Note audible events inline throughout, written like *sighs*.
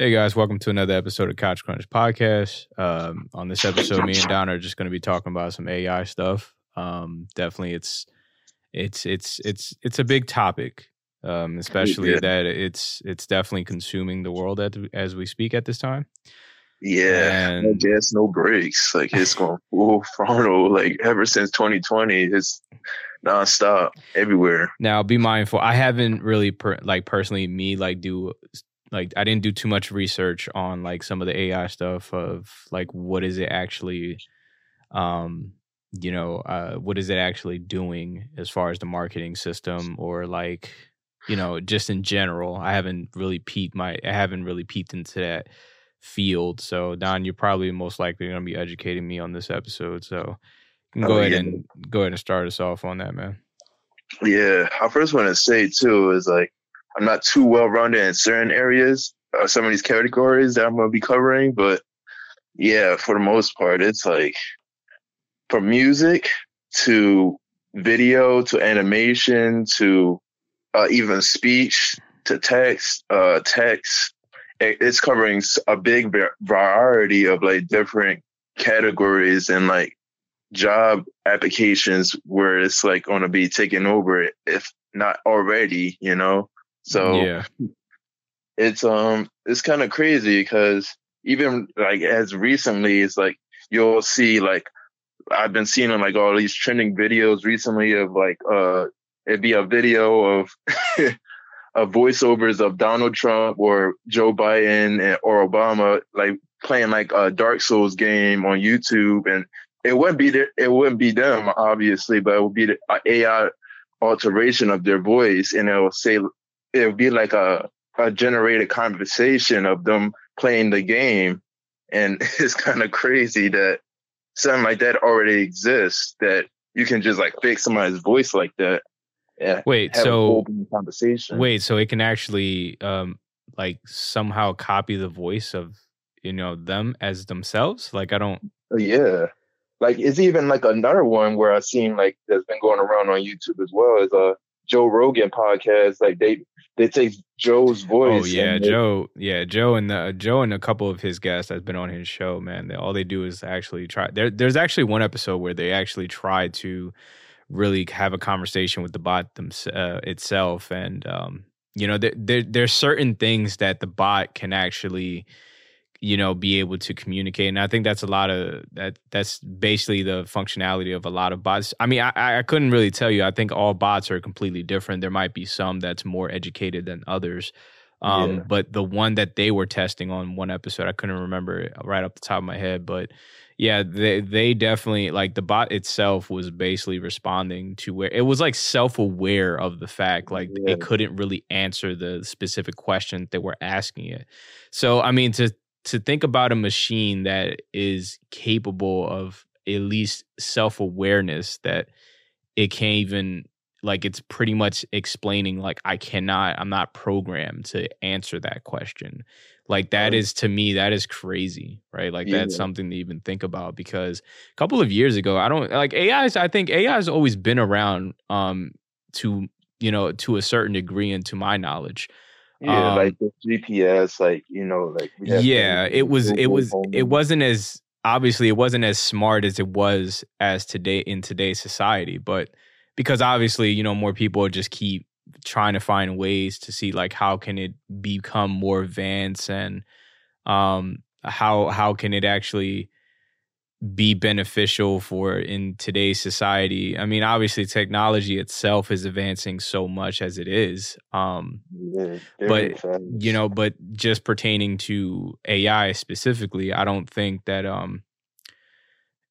Hey guys, welcome to another episode of Couch Crunch Podcast. Um, on this episode, me and Don are just going to be talking about some AI stuff. Um, definitely, it's it's it's it's it's a big topic, um, especially Yeah. that it's it's definitely consuming the world at, as we speak at this time. Yeah, no And- gas, no brakes. Like it's going *laughs* full frontal. Like ever since 2020, it's nonstop everywhere. Now, be mindful. I haven't really per, like personally me like do like I didn't do too much research on like some of the AI stuff of like what is it actually um you know uh what is it actually doing as far as the marketing system or like you know just in general i haven't really peeped my i haven't really peeped into that field so don you're probably most likely going to be educating me on this episode so can go Oh, ahead yeah. and go ahead and start us off on that man Yeah, I first want to say too is like I'm not too well rounded in certain areas, uh, some of these categories that I'm going to be covering, but yeah, for the most part, it's like from music to video to animation to uh, even speech to text, uh, text. It's covering a big variety of like different categories and like job applications where it's like going to be taking over if not already, you know? So yeah. it's um it's kind of crazy because even like as recently it's like you'll see like I've been seeing on like all these trending videos recently of like uh it'd be a video of *laughs* of voiceovers of Donald Trump or Joe Biden or Obama like playing like a Dark Souls game on YouTube and it wouldn't be the, it wouldn't be them obviously but it would be the uh, AI alteration of their voice and it will say it would be like a a generated conversation of them playing the game. And *laughs* it's kind of crazy that something like that already exists that you can just like fake somebody's voice like that. Yeah. wait so conversation. Wait, so it can actually um like somehow copy the voice of you know them as themselves? Like I don't Oh, Yeah. Like it's even like another one where I've seen like that's been going around on YouTube as well as a Joe Rogan podcast. Like they they take Joe's voice. Oh yeah, they- Joe. Yeah, Joe and the Joe and a couple of his guests that's been on his show, man. They, all they do is actually try. There, there's actually one episode where they actually try to really have a conversation with the bot them, uh, itself, and um, you know, there, there there's certain things that the bot can actually you know be able to communicate and i think that's a lot of that that's basically the functionality of a lot of bots i mean i i couldn't really tell you i think all bots are completely different there might be some that's more educated than others um Yeah. but the one that they were testing on one episode i couldn't remember right off the top of my head but yeah they they definitely like the bot itself was basically responding to where it was like self-aware of the fact like Yeah. it couldn't really answer the specific question that we're asking it so i mean to to think about a machine that is capable of at least self-awareness that it can't even like it's pretty much explaining like I cannot I'm not programmed to answer that question. Like that is to me that is crazy, right? Like that's Yeah. something to even think about because a couple of years ago I don't like AI I think AI has always been around um to you know to a certain degree and to my knowledge. Yeah, Um, like the GPS, like you know, like we have yeah it was it was Home. it wasn't as obviously it wasn't as smart as it was as today in today's society but because obviously you know more people just keep trying to find ways to see like how can it become more advanced and um how how can it actually be beneficial for in today's society. I mean obviously technology itself is advancing so much as it is um Yeah, but, you know but just pertaining to ai specifically i don't think that um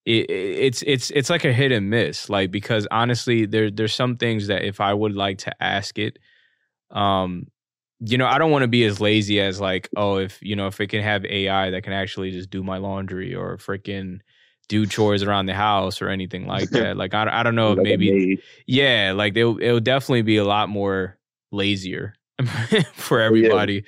it- it's it's it's like a hit and miss like because honestly there there's some things that if i would like to ask it um you know i don't want to be as lazy as like oh if you know if it can have ai that can actually just do my laundry or freaking do chores around the house or anything like *laughs* that like i, I don't know if Like maybe yeah, like they it would definitely be a lot more lazier *laughs* for everybody.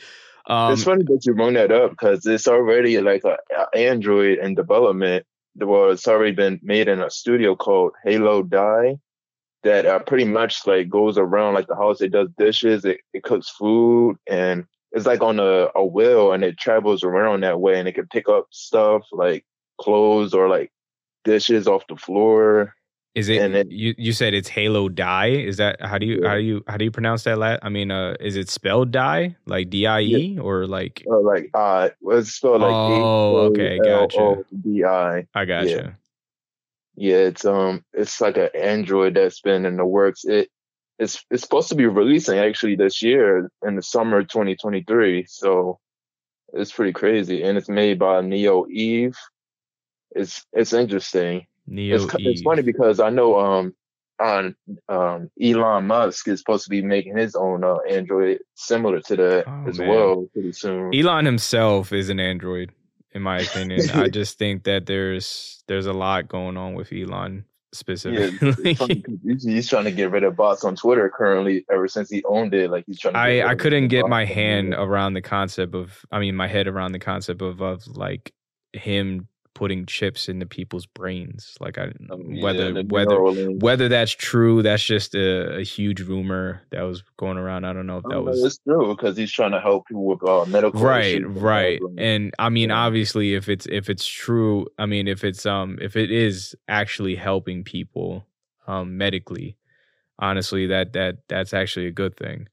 Um, it's funny that you bring that up because it's already like a, a Android in development. Well, it's already been made in a studio called Halodi that uh, pretty much like goes around like the house. It does dishes, it, it cooks food, and it's like on a, a wheel and it travels around that way and it can pick up stuff like clothes or like dishes off the floor. Is it, it, you? You said it's Halodi. Is that how do you yeah. how do you how do you pronounce that? Last, I mean, uh, is it spelled Die like D I E or like uh, like uh, it's spelled like oh okay, gotcha. D I. I gotcha. Yeah. yeah, it's um, it's like an Android that's been in the works. It it's it's supposed to be releasing actually this year in the summer 2023. So it's pretty crazy, and it's made by Neo Eve. It's it's interesting. Neo it's, it's funny because I know um on um Elon Musk is supposed to be making his own uh, Android similar to that oh, as man. well pretty soon. Elon himself is an Android, in my opinion. I *laughs* just think that there's there's a lot going on with Elon specifically. Yeah, *laughs* he's trying to get rid of bots on Twitter currently. Ever since he owned it, like he's trying. I I couldn't get my hand around the concept of. I mean, my head around the concept of of like him putting chips into people's brains. Like I um, whether yeah, whether whether that's true, that's just a, a, huge rumor that was going around. I don't know if that was. It's true because he's trying to help people with uh, medical. Right, right, and I mean, obviously, if it's if it's true, I mean, if it's um if it is actually helping people um medically, honestly, that that that's actually a good thing.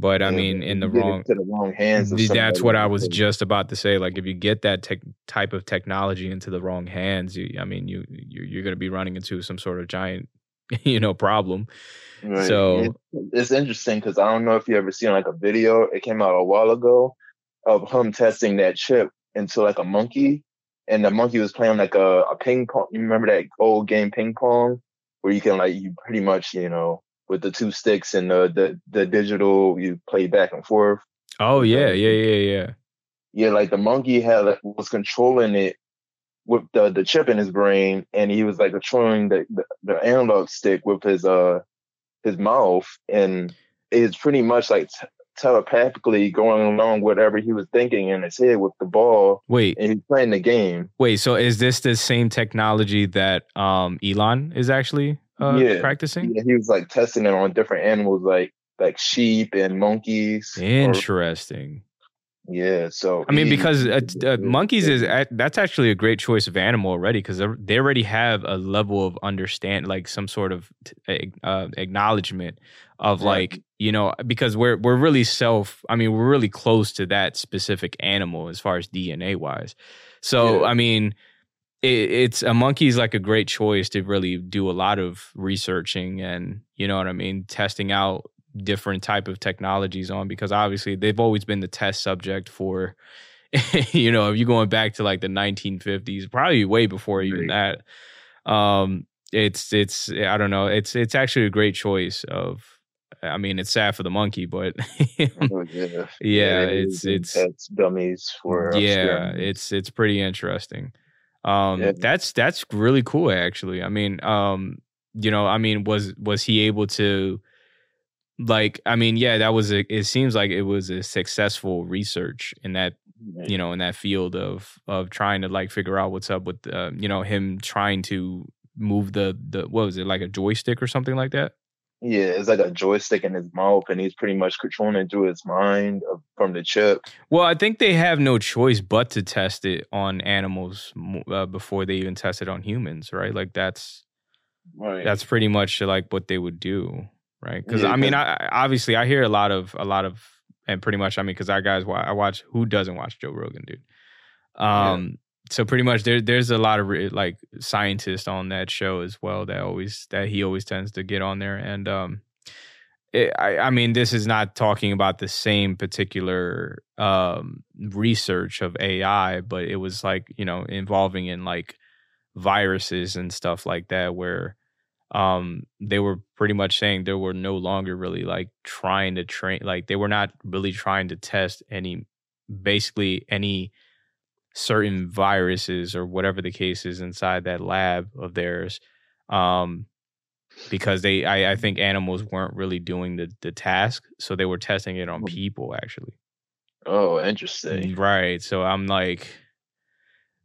But I mean, in the wrong the wrong hands. That's what I was just about to say. Like, if you get that te- type of technology into the wrong hands, you, I mean, you you're, you're going to be running into some sort of giant, *laughs* you know, problem. Right. So it's, it's interesting because I don't know if you ever seen like a video. It came out a while ago of him testing that chip into like a monkey, and the monkey was playing like a, a ping pong. You remember that old game ping pong, where you can like you pretty much you know with the two sticks and the the, the digital you play back and forth. Oh yeah, yeah, yeah, yeah. Yeah, like the monkey had was controlling it with the the chip in his brain, and he was like controlling the the, the analog stick with his uh his mouth, and it's pretty much like t- telepathically going along whatever he was thinking in his head with the ball. Wait, and he's playing the game. Wait, so is this the same technology that um Elon is actually uh, yeah. practicing? Yeah, he was like testing it on different animals, like like sheep and monkeys. Interesting. Or, yeah, so I mean, because uh, uh, monkeys is that's actually a great choice of animal already because they already have a level of understand, like some sort of uh, acknowledgement of like you know because we're we're really self. I mean, we're really close to that specific animal as far as DNA wise. So yeah. I mean, it, it's a monkey's like a great choice to really do a lot of researching and you know what I mean, testing out different type of technologies on because obviously they've always been the test subject for *laughs* you know if you're going back to like the 1950s probably way before even that um it's it's i don't know it's it's actually a great choice of i mean it's sad for the monkey but *laughs* oh, yeah. yeah, it's it's it's dummies for yeah it's it's pretty interesting um, yeah. that's that's really cool actually. I mean, um, you know, I mean, was was he able to like I mean, yeah, that was a it seems like it was a successful research in that you know, in that field of of trying to like figure out what's up with uh, you know, him trying to move the the what was it, like a joystick or something like that? Yeah, it's like a joystick in his mouth, and he's pretty much controlling through his mind from the chip. Well, I think they have no choice but to test it on animals uh, before they even test it on humans, right? Like that's right. That's pretty much like what they would do, right? Because yeah, I mean, I, obviously, I hear a lot of a lot of, and pretty much, I mean, because our guys, I watch. Who doesn't watch Joe Rogan, dude? Um, so pretty much there there's a lot of like scientists on that show as well that always that he always tends to get on there. And um it, I, I mean this is not talking about the same particular um research of AI but it was like you know involving in like viruses and stuff like that where um they were pretty much saying they were no longer really like trying to train like they were not really trying to test any basically any certain viruses or whatever the case is inside that lab of theirs um, because they I, I, think animals weren't really doing the the task so they were testing it on mm. people actually oh interesting right so i'm like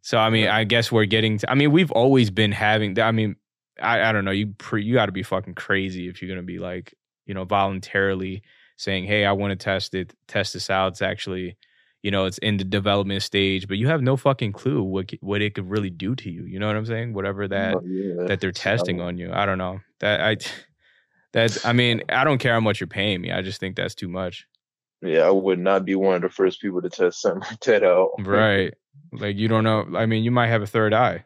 so i mean i guess we're getting to i mean we've always been having i mean i, I don't know you pre, you got to be fucking crazy if you're gonna be like you know voluntarily saying, "Hey, I want to test it, test this out." It's actually, you know, it's in the development stage, but you have no fucking clue what what it could really do to you. You know what I'm saying? Whatever that Oh, yeah. that they're testing on you. I don't know. That I that I mean, I don't care how much you're paying me. I just think that's too much. Yeah, I would not be one of the first people to test something like *laughs* that out. Right. Like you don't know. I mean, you might have a third eye.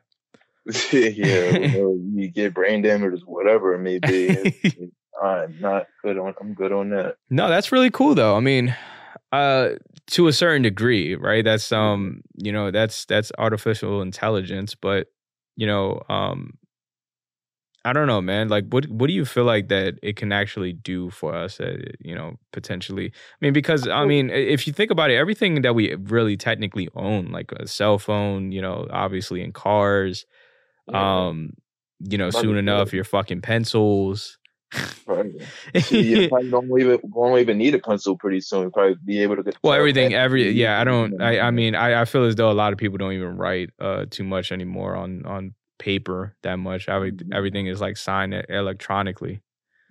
*laughs* yeah, *laughs* you, know, you get brain damage, or whatever it may be. I'm not good on. I'm good on that. No, that's really cool though. I mean, uh to a certain degree, right? That's um, you know, that's that's artificial intelligence, but you know, um I don't know, man. Like what what do you feel like that it can actually do for us, uh, you know, potentially? I mean, because I mean, if you think about it, everything that we really technically own, like a cell phone, you know, obviously in cars, um, you know, soon enough your fucking pencils. Right. *laughs* You probably don't even won't even need a pencil pretty soon. You'll probably be able to get. Well, everything, every yeah, I don't. I, I mean, I, I feel as though a lot of people don't even write uh too much anymore on on paper that much. Every, Mhm. everything is like signed electronically.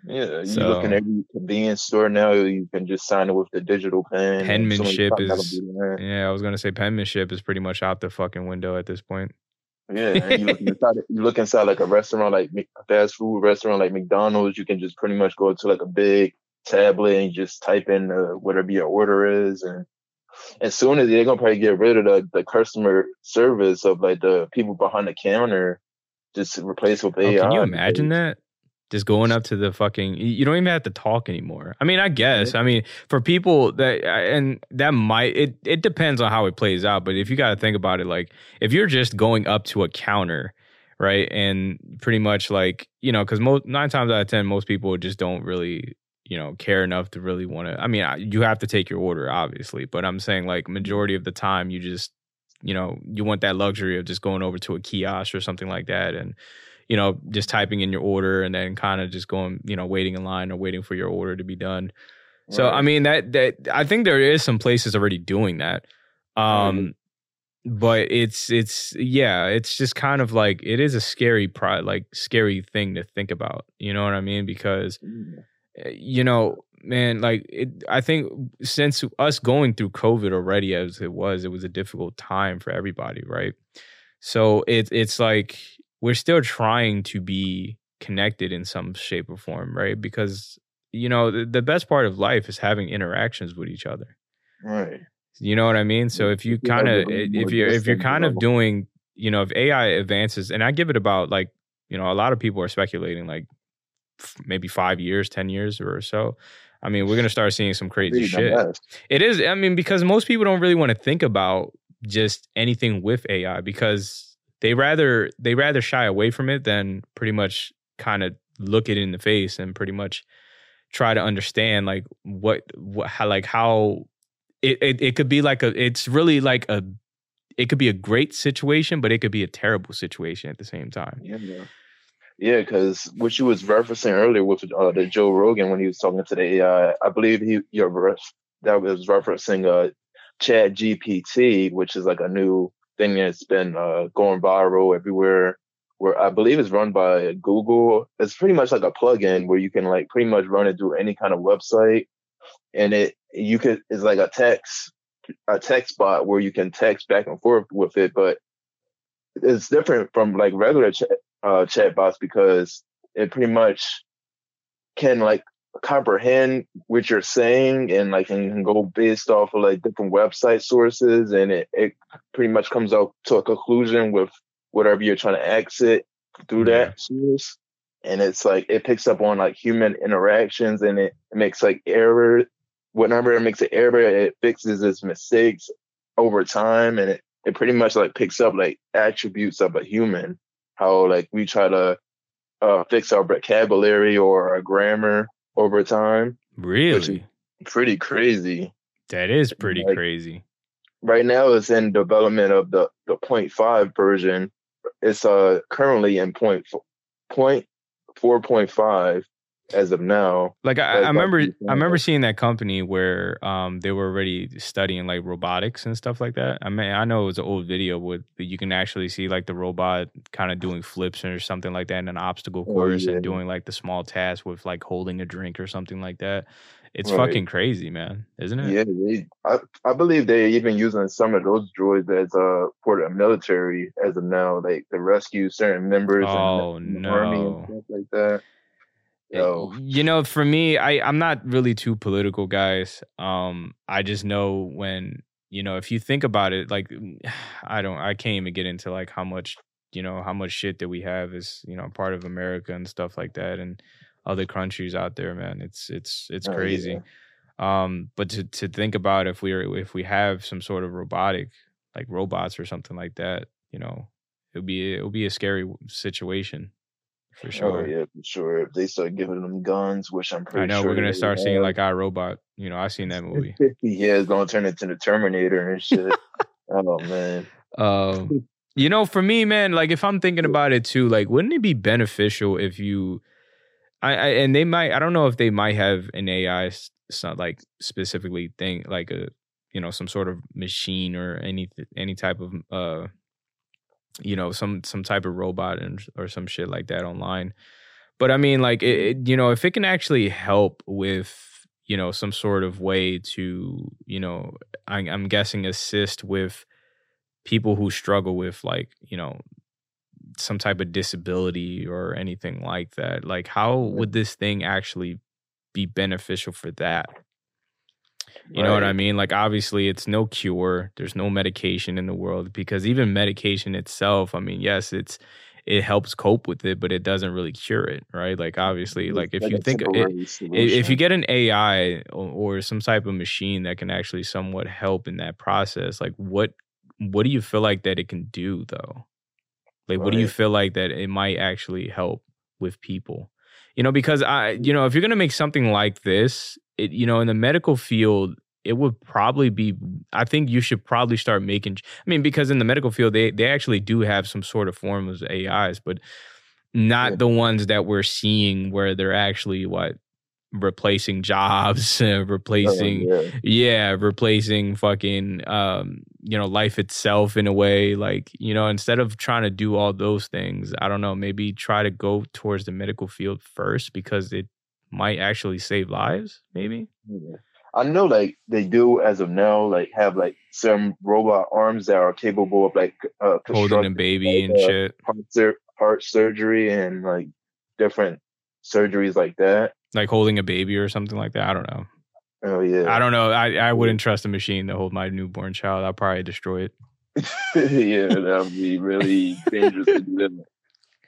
Yeah, you So- look in every convenience store now. You can just sign it with the digital pen. and so many Penmanship is- Yeah, I was gonna say penmanship is pretty much out the fucking window at this point. Yeah, *laughs* and you look inside. You look inside like a restaurant, like a fast food restaurant, like McDonald's. You can just pretty much go to like a big tablet and just type in uh, whatever your order is, and as soon as they're gonna probably get rid of the, the customer service of like the people behind the counter, just replace with Oh, AI. can you imagine that? Just going up to the fucking, you don't even have to talk anymore. I mean, I guess. I mean, for people that, and that might, it, it depends on how it plays out. But if you got to think about it, like, if you're just going up to a counter, right, and pretty much like, you know, because most nine times out of 10, most people just don't really, you know, care enough to really want to. I mean, you have to take your order, obviously. But I'm saying, like, majority of the time, you just, you know, you want that luxury of just going over to a kiosk or something like that. And, you know, just typing in your order and then kind of just going, you know, waiting in line or waiting for your order to be done. So I mean that that I think there is some places already doing that. Um but it's it's yeah, it's just kind of like it is a scary pri like scary thing to think about. You know what I mean? Because uh, you know, man, like it, I think since us going through COVID already as it was, it was a difficult time for everybody, right? So it's it's like we're still trying to be connected in some shape or form, right? Because you know the, the best part of life is having interactions with each other. Right. You know what I mean? So if you kind of if you're if you're kind of doing, you know, if AI advances, and I give it about like, you know, a lot of people are speculating like f- maybe five years, ten years or so. I mean, we're gonna start seeing some crazy shit. It is. I mean, because most people don't really want to think about just anything with AI because they rather they rather shy away from it than pretty much kind of look it in the face and pretty much try to understand like what what how like how it, it it could be like a it's really like a it could be a great situation but it could be a terrible situation at the same time Yeah. Yeah, because what you was referencing earlier with uh, the Joe Rogan when he was talking to the AI, I believe he your that was referencing uh Chat GPT, which is like a new thing that's been uh, going viral everywhere. Where I believe it's run by Google. It's pretty much like a plugin where you can like pretty much run it through any kind of website, and it you could it's like a text a text bot where you can text back and forth with it, but it's different from like regular chat uh, chatbots because it pretty much can like comprehend what you're saying and like and you can go based off of like different website sources and it, it pretty much comes out to a conclusion with whatever you're trying to exit through that source. And it's like it picks up on like human interactions and it, it makes like error whenever it makes an error it fixes its mistakes over time and it, it pretty much like picks up like attributes of a human how like we try to uh, fix our vocabulary or our grammar over time. really Pretty crazy. that is pretty like- crazy Right now, it's in development of the the point five version. It's uh currently in point point four point five as of now. Like I, I remember, I remember seeing that company where um they were already studying like robotics and stuff like that. I mean, I know it was an old video with you can actually see like the robot kind of doing flips or something like that in an obstacle Oh, course yeah. and doing like the small tasks with like holding a drink or something like that. It's right. fucking crazy, man, isn't it? Yeah, they, I I believe they're even using some of those droids as uh for the military as of now, like to rescue certain members oh, in, the, in the army and stuff like that. So. You know, for me, I I'm not really too political, guys. Um, I just know when you know if you think about it, like *sighs* I don't, I can't even get into like how much you know how much shit that we have is you know part of America and stuff like that, and other countries out there, man. It's it's it's crazy. Oh, yeah. Um, but to to think about if we're if we have some sort of robotic like robots or something like that, you know, it'll be it'll be a scary situation for oh, sure. Oh yeah, for sure. If they start giving them guns, which I'm pretty I know sure we're gonna start seeing like our robot. You know, I seen that movie. *laughs* yeah, it's gonna turn into the Terminator and shit. oh man. Um, *laughs* you know, for me, man, like if I'm thinking about it too, like wouldn't it be beneficial if you I, I, and they might I don't know if they might have an AI not like specifically thing like a you know some sort of machine or any any type of uh you know some some type of robot and or some shit like that online. But i mean like it, it, you know if it can actually help with you know some sort of way to you know I, i'm guessing assist with people who struggle with like you know some type of disability or anything like that like how would this thing actually be beneficial for that you right. know what i mean like obviously it's no cure there's no medication in the world because even medication itself i mean yes it's it helps cope with it but it doesn't really cure it right like obviously like if you think it, if you get an ai or, or some type of machine that can actually somewhat help in that process like what what do you feel like that it can do though like, right. what do you feel like that it might actually help with people? You know, because I, you know, if you're gonna make something like this, it, you know, in the medical field, it would probably be. I think you should probably start making. I mean, because in the medical field, they they actually do have some sort of form of AIs, but not yeah. the ones that we're seeing where they're actually what replacing jobs, uh, *laughs* replacing oh, yeah. yeah. replacing fucking um, you know, life itself in a way. Like, you know, instead of trying to do all those things, I don't know, maybe try to go towards the medical field first because it might actually save lives, maybe. Yeah. I know like they do as of now, like have like some robot arms that are capable of like uh holding a baby like, and uh, shit. Heart, sur- heart surgery and like different surgeries like that like holding a baby or something like that. I don't know. Oh yeah. I don't know. I, I wouldn't trust a machine to hold my newborn child. I'll probably destroy it. *laughs* yeah, that would be really dangerous to do. *laughs* that.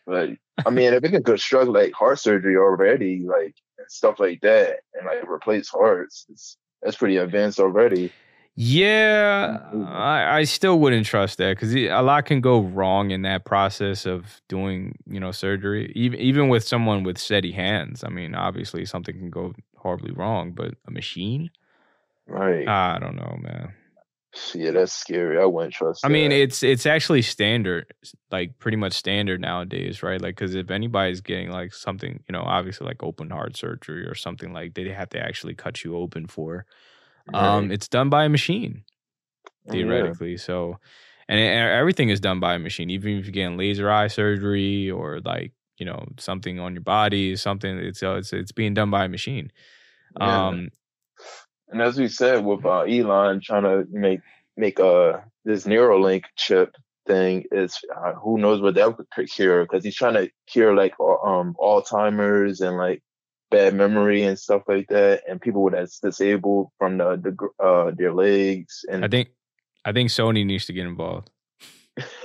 But I mean, if it can construct like heart surgery already, like stuff like that, and like replace hearts, that's pretty advanced already. Yeah, mm-hmm. I, I still wouldn't trust that because a lot can go wrong in that process of doing, you know, surgery. Even even with someone with steady hands, I mean, obviously something can go horribly wrong. But a machine, right? I don't know, man. Yeah, that's scary. I wouldn't trust. I that. mean, it's it's actually standard, like pretty much standard nowadays, right? Like, because if anybody's getting like something, you know, obviously like open heart surgery or something like, they have to actually cut you open for um, it's done by a machine, oh, theoretically. Yeah. So, and, and everything is done by a machine. Even if you're getting laser eye surgery or like you know something on your body, something it's uh, it's it's being done by a machine. Yeah. Um, and as we said with uh, Elon trying to make make uh this Neuralink chip thing is uh, who knows what that could cure because he's trying to cure like um Alzheimer's and like bad memory and stuff like that, and people with that's disabled from the, the uh, their legs. And I think I think Sony needs to get involved. *laughs*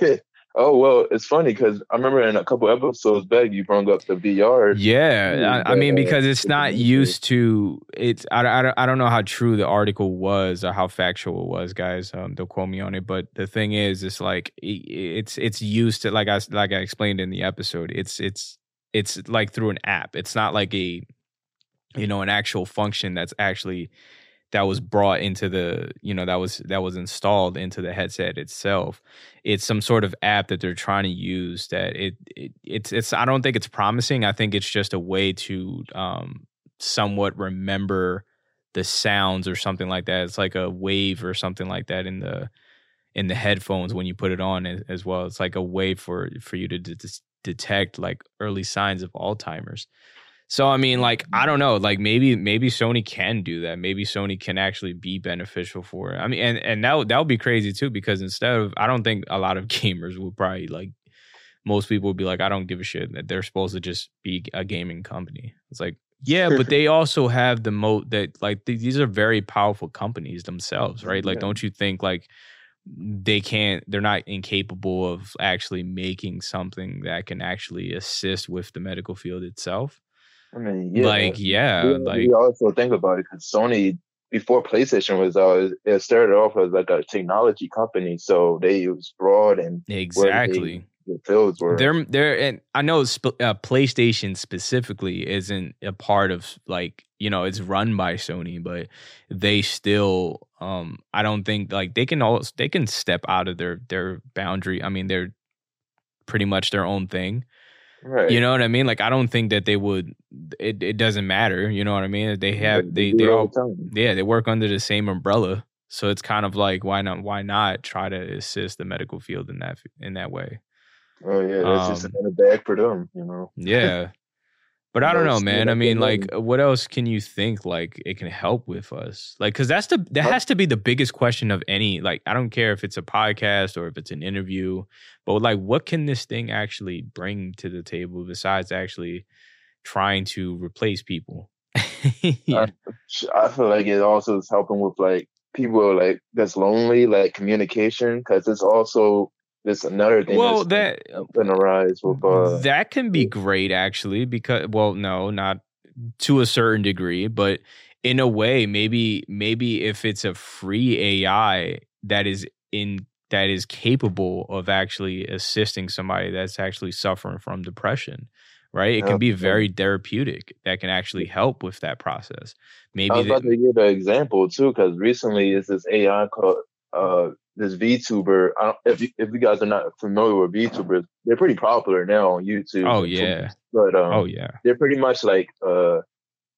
oh well, it's funny because I remember in a couple episodes back you brought up the VR. Yeah, I, I, mean because it's not *laughs* used to. It's I, I, I don't know how true the article was or how factual it was, guys. Um, don't quote me on it, but the thing is, it's like it's it's used to like I like I explained in the episode. It's it's it's like through an app. It's not like a you know an actual function that's actually that was brought into the you know that was that was installed into the headset itself it's some sort of app that they're trying to use that it, it it's it's i don't think it's promising i think it's just a way to um somewhat remember the sounds or something like that it's like a wave or something like that in the in the headphones when you put it on as well it's like a way for for you to d- detect like early signs of alzheimer's So I mean, like I don't know, like maybe maybe Sony can do that. Maybe Sony can actually be beneficial for it. I mean, and and that that would be crazy too because instead of I don't think a lot of *laughs* gamers would probably like most people would be like, I don't give a shit that they're supposed to just be a gaming company. It's like yeah, but *laughs* they also have the moat that like th- these are very powerful companies themselves, right? Like, Yeah. don't you think like they can't they're not incapable of actually making something that can actually assist with the medical field itself? I mean, yeah. Like, yeah, We- like we also think about it because Sony before PlayStation was out, it started off as like a technology company, so they used broad and exactly. the fields were. They're they're and I know sp- uh, PlayStation specifically isn't a part of like you know it's run by Sony, but they still um I don't think like they can all they can step out of their their boundary. I mean they're pretty much their own thing. Right. You know what I mean? Like I don't think that they would. It it doesn't matter. You know what I mean? They have they do they all yeah they work under the same umbrella. So it's kind of like why not why not try to assist the medical field in that in that way. Oh yeah, that's just Um, another bag for them, you know. Yeah. But I don't know, man. I mean, like, what else can you think like it can help with us? Like, because that's the that has to be the biggest question of any. Like, I don't care if it's a podcast or if it's an interview, but like, what can this thing actually bring to the table besides actually trying to replace people? *laughs* yeah. I feel like it also is helping with like people like that's lonely, like communication, because it's also this another thing. well, that's that been a rise with uh, that can be great actually because well no not to a certain degree but in a way maybe maybe if it's a free ai that is in that is capable of actually assisting somebody that's actually suffering from depression right? It can be very therapeutic that can actually help with that process. I maybe was the- to give an example too, because recently is this AI called uh this VTuber. I don't, if you, if you guys are not familiar with VTubers, they're pretty popular now on YouTube. oh yeah but um, oh yeah they're pretty much like uh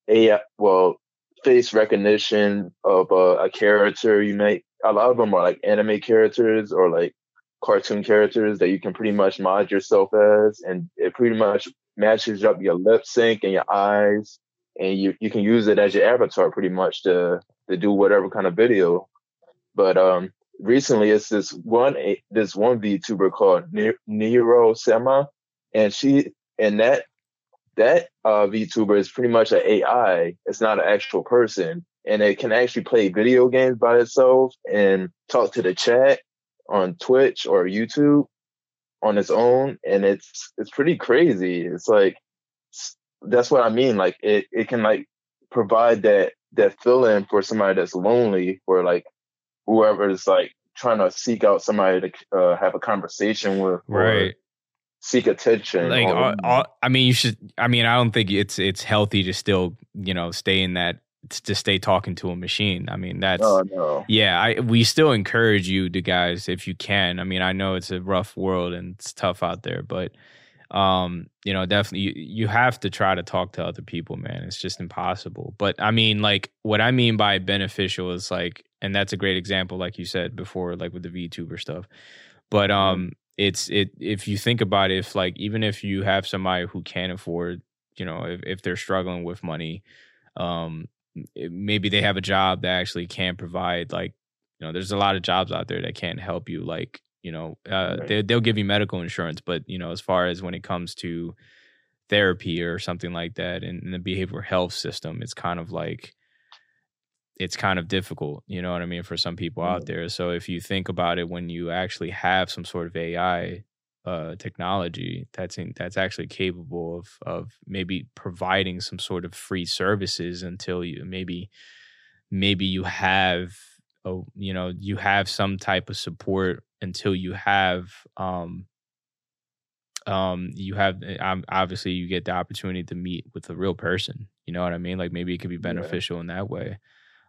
AI, well, face recognition of uh, a character. You make a lot of them are like anime characters or like cartoon characters that you can pretty much mod yourself as, and it pretty much matches up your lip sync and your eyes, and you you can use it as your avatar pretty much to to do whatever kind of video. But um, recently it's this one this one VTuber called Ne- Neuro-sama, and she and that that uh, VTuber is pretty much an AI. It's not an actual person, and it can actually play video games by itself and talk to the chat on Twitch or YouTube on its own, and it's it's pretty crazy. It's like that's what I mean. Like it it can like provide that that fill in for somebody that's lonely, or like whoever is like trying to seek out somebody to uh, have a conversation with, right seek attention. like all, all, i mean you should i mean i don't think it's it's healthy to still you know stay in that to stay talking to a machine i mean that's oh no. yeah i we still encourage you to guys if you can i mean i know it's a rough world and it's tough out there but um you know definitely you, you have to try to talk to other people man. It's just impossible. But i mean like what i mean by beneficial is like and that's a great example like you said before like with the vtuber stuff. But um it's it if you think about it if like even if you have somebody who can't afford you know if, if they're struggling with money um it- maybe they have a job that actually can provide like you know there's a lot of jobs out there that can't help you like you know uh, Right. they, they'll give you medical insurance but you know as far as when it comes to therapy or something like that in, in the behavioral health system it's kind of like it's kind of difficult you know what i mean for some people out Mhm. there so if you think about it when you actually have some sort of ai uh, technology that's in, that's actually capable of of maybe providing some sort of free services until you maybe maybe you have a, you know you have some type of support until you have um um you have um, obviously you get the opportunity to meet with a real person you know what i mean? Like maybe it could be beneficial in that way.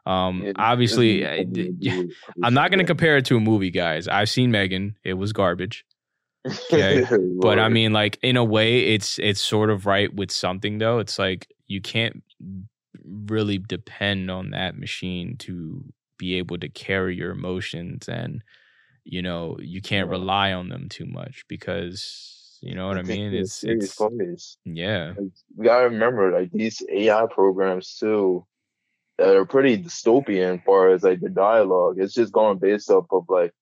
Um It- obviously it's- *laughs* i'm not going to compare it to a movie guys. I've seen megan. It was garbage. *laughs* Okay, but I mean, like in a way, it's it's sort of right with something though. It's like you can't really depend on that machine to be able to carry your emotions, and you know you can't Yeah. rely on them too much because You know what I, mean? It's it's place. yeah. We gotta remember like these AI programs too that are pretty dystopian as far as like the dialogue. It's just going based off of like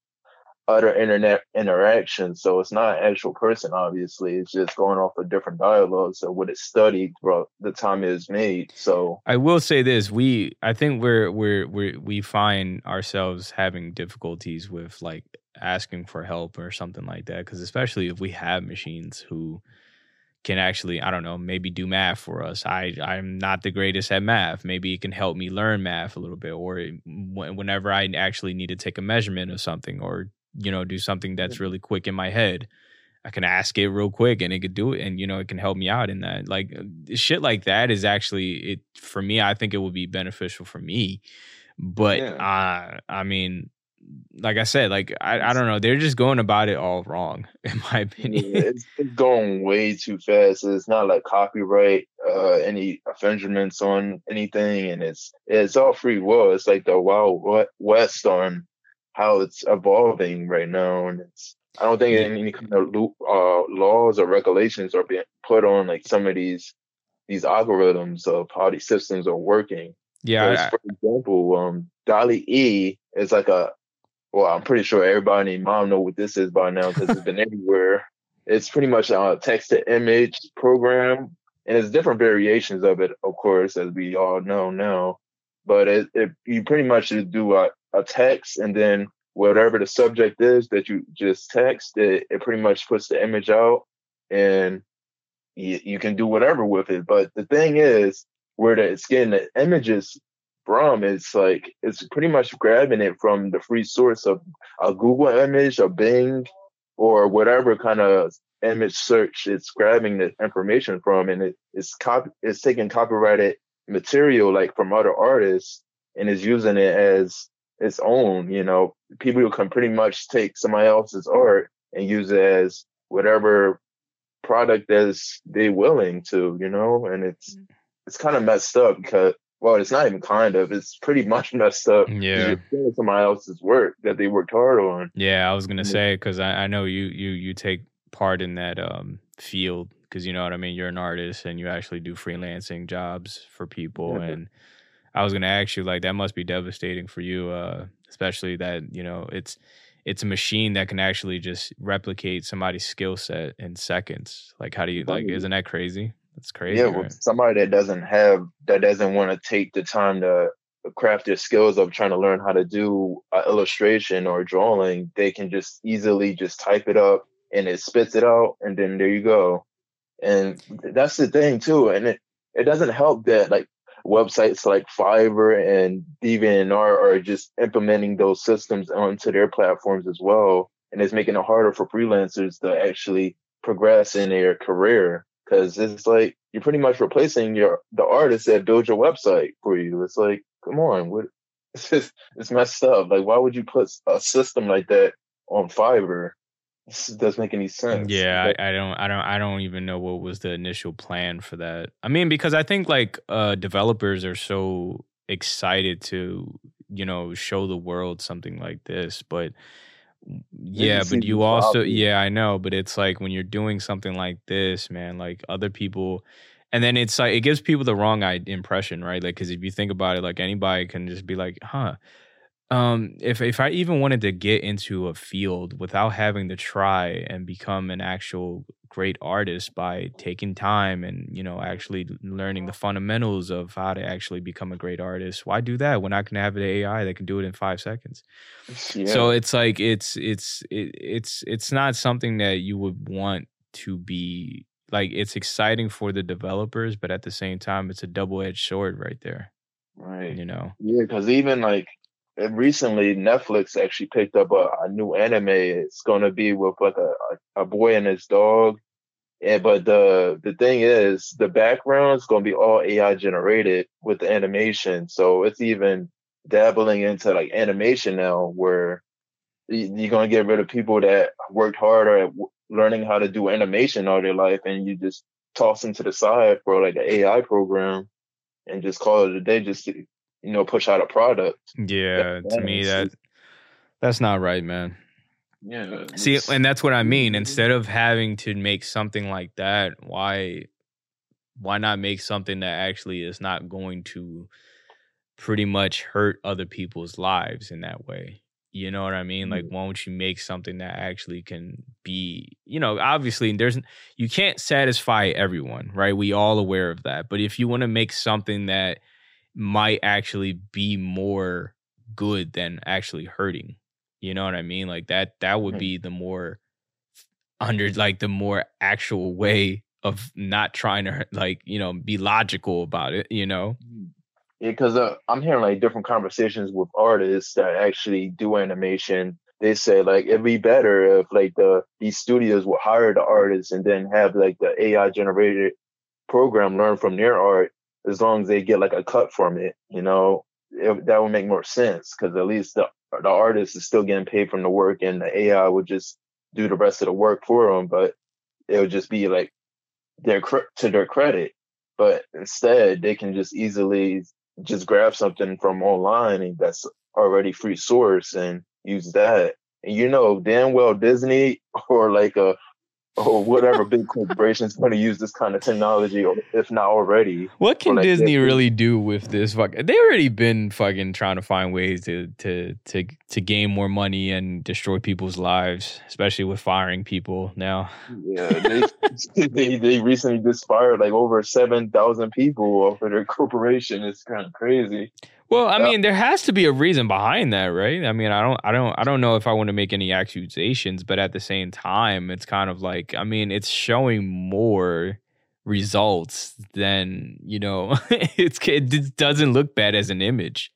other internet interactions. So it's not an actual person, obviously. It's just going off of different dialogues So what it studied throughout the time it was made. So I will say this: we, I think we're we're we we find ourselves having difficulties with like asking for help or something like that, because especially if we have machines who can actually, I don't know, maybe do math for us. I I'm not the greatest at math. Maybe it can help me learn math a little bit, or mm, whenever I actually need to take a measurement of something, or you know, do something that's really quick in my head. I can ask it real quick and it could do it and you know it can help me out in that. Like uh, shit like that is actually it for me I think it would be beneficial for me. But Yeah. uh I mean like I said, like I, I don't know, they're just going about it all wrong, *laughs* in my yeah, opinion. it's, it's going way too fast. It's not like copyright, uh, any infringements on anything, and it's it's all free will. It's like the wild west on how it's evolving right now, and it's. I don't think Yeah. any kind of uh, laws or regulations are being put on like some of these these algorithms of how these systems are working. yeah, for example, um, Dolly E is like a, well, I'm pretty sure everybody mom know what this is by now because it's been *laughs* everywhere. It's pretty much a text to image program, and there's different variations of it, of course, as we all know now. But it, it you pretty much just do a, a text, and then whatever the subject is that you just text, it, it pretty much puts the image out, and you, you can do whatever with it. But the thing is, where the, it's getting the images from, it's like it's pretty much grabbing it from the free source of a Google image, a Bing, or whatever kind of image search it's grabbing the information from, and it, it's copy, it's taking copyrighted material like from other artists and is using it as its own. You know, people who can pretty much take somebody else's art and use it as whatever product as they willing to, you know, and it's it's kind of messed up because well, it's not even kind of, it's pretty *laughs* much messed up. Yeah. You're somebody else's work that they worked hard on. Yeah, I was gonna Yeah. say because I, I know you you you take part in that um field because you know what I mean. You're an artist and you actually do freelancing jobs for people. Yeah. And I was gonna ask you like that must be devastating for you, uh, especially that you know it's it's a machine that can actually just replicate somebody's skill set in seconds. Like how do you like? Isn't that crazy? That's crazy. yeah, right? somebody that doesn't have that doesn't want to take the time to craft their skills of trying to learn how to do uh, illustration or drawing, they can just easily just type it up and it spits it out, and then there you go. And that's the thing too, and it it doesn't help that like websites like Fiverr and DeviantArt are just implementing those systems onto their platforms as well, and it's making it harder for freelancers to actually progress in their career because it's like you're pretty much replacing your the artist that built your website for you. It's like, come on, what? *laughs* It's just it's messed up. Like, why would you put a system like that on Fiverr? This doesn't make any sense. Yeah, Like, I, I don't, I don't, I don't even know what was the initial plan for that. I mean, because I think like uh, developers are so excited to, you know, show the world something like this, but yeah, but you also, yeah, I know, but it's like when you're doing something like this, man, like other people. And then it's like it gives people the wrong impression, right? Like, because if you think about it, like anybody can just be like, "Huh, um if if i even wanted to get into a field without having to try and become an actual great artist by taking time and you know actually learning the fundamentals of how to actually become a great artist why do that when i can have an ai that can do it in five seconds yeah. so it's like it's it's it, it's it's not something that you would want to be like it's exciting for the developers but at the same time it's a double-edged sword right there right. you know Yeah, because even like uh, recently, Netflix actually picked up a, a new anime. It's gonna be with like a, a, boy and his dog. And but the the thing is, the background is gonna be all AI generated with the animation. So it's even dabbling into like animation now, where you're gonna get rid of people that worked harder at learning how to do animation all their life, and you just toss them to the side for like an AI program, and just call it a day, just to you know push out a product. Yeah, to me that that's not right, man. Yeah. See, and that's what I mean. Mm-hmm. Instead of having to make something like that, why why not make something that actually is not going to pretty much hurt other people's lives in that way? You know what I mean? Like, mm-hmm. why don't you make something that actually can be, you know, obviously there's you can't satisfy everyone, right? We all aware of that. But if you want to make something that might actually be more good than actually hurting, you know what I mean? Like that that would be the more under like the more actual way of not trying to like, you know, be logical about it, you know? Yeah, because uh, I'm hearing like different conversations with artists that actually do animation. They say like it'd be better if like the these studios would hire the artists and then have like the AI generated program learn from their art as long as they get like a cut from it. You know, it, that would make more sense because at least the the artist is still getting paid from the work and the AI would just do the rest of the work for them. But it would just be like their to their credit. But instead, they can just easily just grab something from online that's already free source and use that. And you know damn well Disney *laughs* or like a or whatever big corporation is going to use this kind of technology, or if not already. What can like Disney that- really do with this? Fuck, they already been fucking trying to find ways to to to to gain more money and destroy people's lives, especially with firing people now. Yeah, they, *laughs* they they recently just fired like over seven thousand people off of their corporation. It's kind of crazy. Well, I mean, there has to be a reason behind that, right? I mean, I don't, I don't, I don't know if I want to make any accusations, but at the same time, it's kind of like, I mean, it's showing more results than you know. *laughs* it's it doesn't look bad as an image.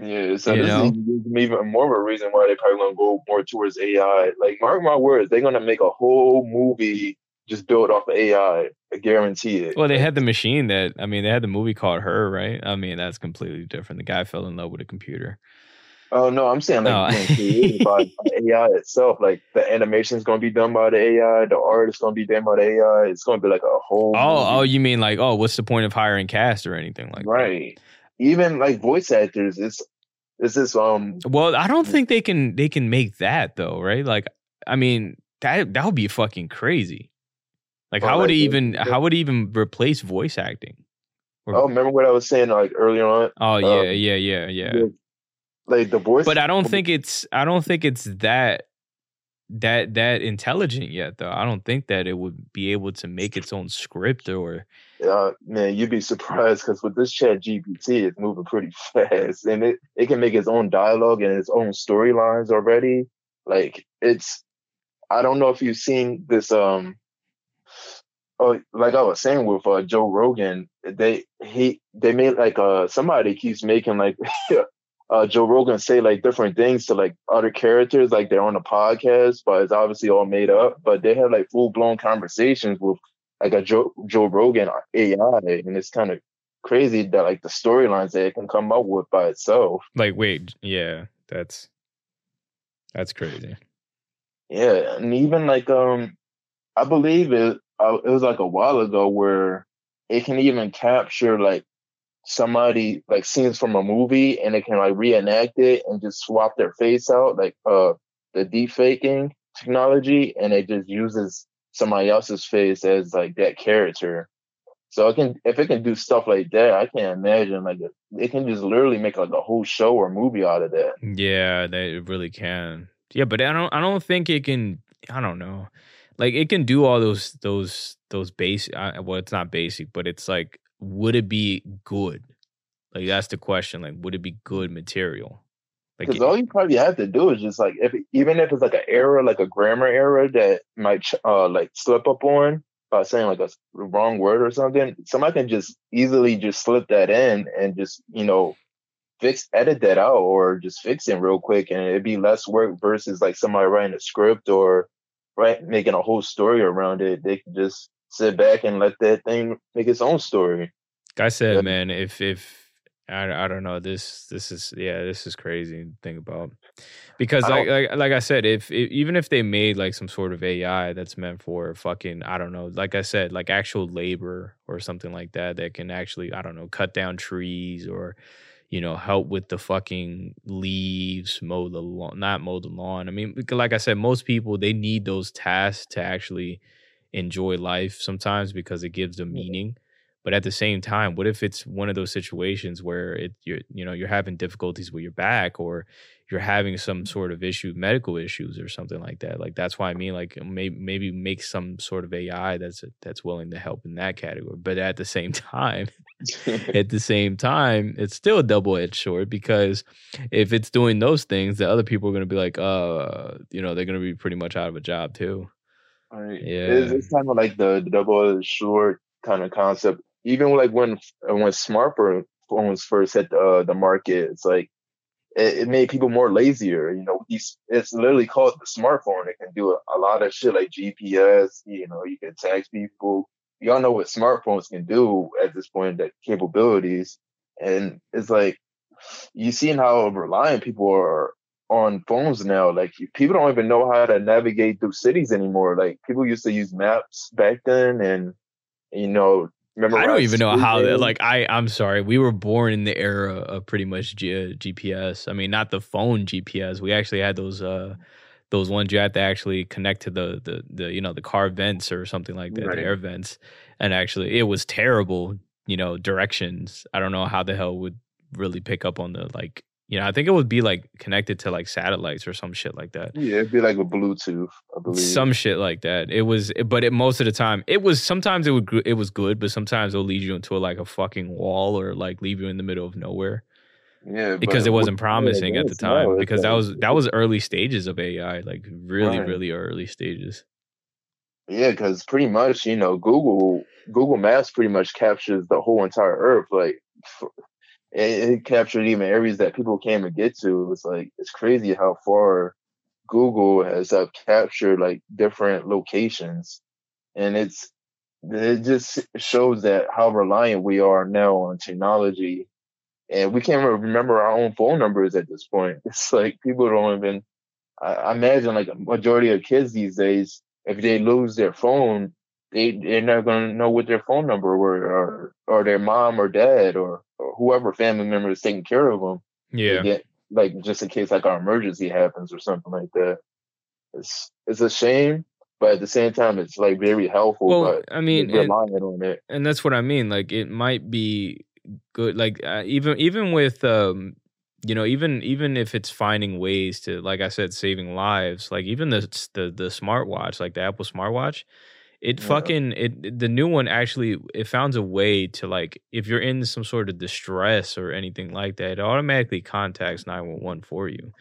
Yeah, so You this know? is even more of a reason why they're probably gonna go more towards AI. Like, mark my words, they're gonna make a whole movie just build off of AI. I guarantee it. Well, they had the machine that, I mean, they had the movie called Her, right? I mean, that's completely different. The guy fell in love with a computer. Oh no, I'm saying like being created by AI *laughs* itself. Like the animation is gonna be done by the AI, the art is gonna be done by the AI. It's gonna be like a whole. Oh, oh, you mean like, oh, what's the point of hiring cast or anything like that? right. Even like voice actors, it's it's this um Well, I don't think they can they can make that though, right? Like, I mean, that that would be fucking crazy. Like, how would he even how would he even replace voice acting? Or- oh remember what I was saying like earlier on? oh yeah, um, yeah, yeah, yeah. With, Like the voice But I don't think it's I don't think it's that that that intelligent yet though. I don't think that it would be able to make its own script or uh, man, you'd be surprised because with this chat GPT, it's moving pretty *laughs* fast and it, it can make its own dialogue and its own storylines already. Like it's, I don't know if you've seen this, um, oh, like I was saying with uh, Joe Rogan, they, he, they made like, uh, somebody keeps making like, *laughs* uh, Joe Rogan say like different things to like other characters, like they're on a podcast, but it's obviously all made up, but they have like full blown conversations with like a Joe Joe Rogan AI, and it's kind of crazy that like the storylines that it can come up with by itself. like wait, yeah, that's that's crazy. Yeah, and even like um, I believe it. Uh, it was like a while ago where it can even capture like somebody like scenes from a movie, and it can like reenact it and just swap their face out, like uh the deep faking technology, and it just uses somebody else's face as like that character. So it can, if it can do stuff like that, I can't imagine like it, it can just literally make like a whole show or movie out of that. Yeah, they really can. Yeah, but I don't I don't think it can I don't know. Like it can do all those those those basic uh, well it's not basic, but it's like would it be good? Like that's the question. Like would it be good material? Like Because all you probably have to do is just like if even if it's like an error, like a grammar error that might ch- uh like slip up on by saying like a wrong word or something, somebody can just easily just slip that in and just you know fix edit that out or just fix it real quick and it'd be less work versus like somebody writing a script or right making a whole story around it. They can just sit back and let that thing make its own story. I said, Yeah. man, if if I, I don't know this this is yeah this is crazy to think about because like, like like I said if, if even if they made like some sort of AI that's meant for fucking I don't know like I said like actual labor or something like that that can actually I don't know cut down trees or you know help with the fucking leaves, mow the lawn, not mow the lawn. I mean, like I said, most people they need those tasks to actually enjoy life sometimes because it gives them meaning. But at the same time, what if it's one of those situations where it you're you know you're having difficulties with your back or you're having some sort of issue, medical issues or something like that. Like that's why I mean, like maybe maybe make some sort of AI that's that's willing to help in that category. But at the same *laughs* time, at the same time, it's still a double edged sword because if it's doing those things, the other people are going to be like, uh, you know, they're going to be pretty much out of a job too. Right. Yeah, it's, it's kind of like the, the double edged sword kind of concept. Even like when when smartphones first hit the, uh, the market, it's like it, it, made people more lazier. You know, these it's literally called the smartphone. It can do a, a, lot of shit like GPS. You know, you can text people. Y'all know what smartphones can do at this point, that capabilities. And it's like you seen how reliant people are on phones now. Like people don't even know how to navigate through cities anymore. Like people used to use maps back then, and you know Remember I don't even know how that, like I I'm sorry. We were born in the era of pretty much G- GPS. I mean, not the phone GPS. We actually had those uh those ones you had to actually connect to the the the you know the car vents or something like that, right. the air vents. And actually it was terrible, you know, directions. I don't know how the hell would really pick up on the like you know, I think it would be like connected to like satellites or some shit like that. Yeah, it'd be like a Bluetooth, I believe. Some shit like that. It was, but it, most of the time, it was. Sometimes it would, it was good, but sometimes it'll lead you into a, like a fucking wall or like leave you in the middle of nowhere. Yeah, because it wasn't promising yeah, at the time. Because that was that was early stages of AI, like really, right. really early stages. Yeah, because pretty much, you know, Google Google Maps pretty much captures the whole entire Earth. Like it, it captured even areas that people can't even get to. It's like it's crazy how far Google has uh, captured like different locations, and it's it just shows that how reliant we are now on technology, and we can't remember our own phone numbers at this point. *laughs* It's like people don't even. I imagine like a majority of kids these days, if they lose their phone, they they're not gonna know what their phone number were or or their mom or dad or, or whoever family member is taking care of them. Yeah. Get, like just in case like our emergency happens or something like that. It's it's a shame, but at the same time it's like very helpful. Well, I mean, and, on it. and that's what I mean. Like it might be good. Like uh, even even with um you know even even if it's finding ways to like i said saving lives like even the the the smartwatch like the apple smartwatch it yeah. fucking it the new one actually it found a way to like if you're in some sort of distress or anything like that, it automatically contacts 911 for you.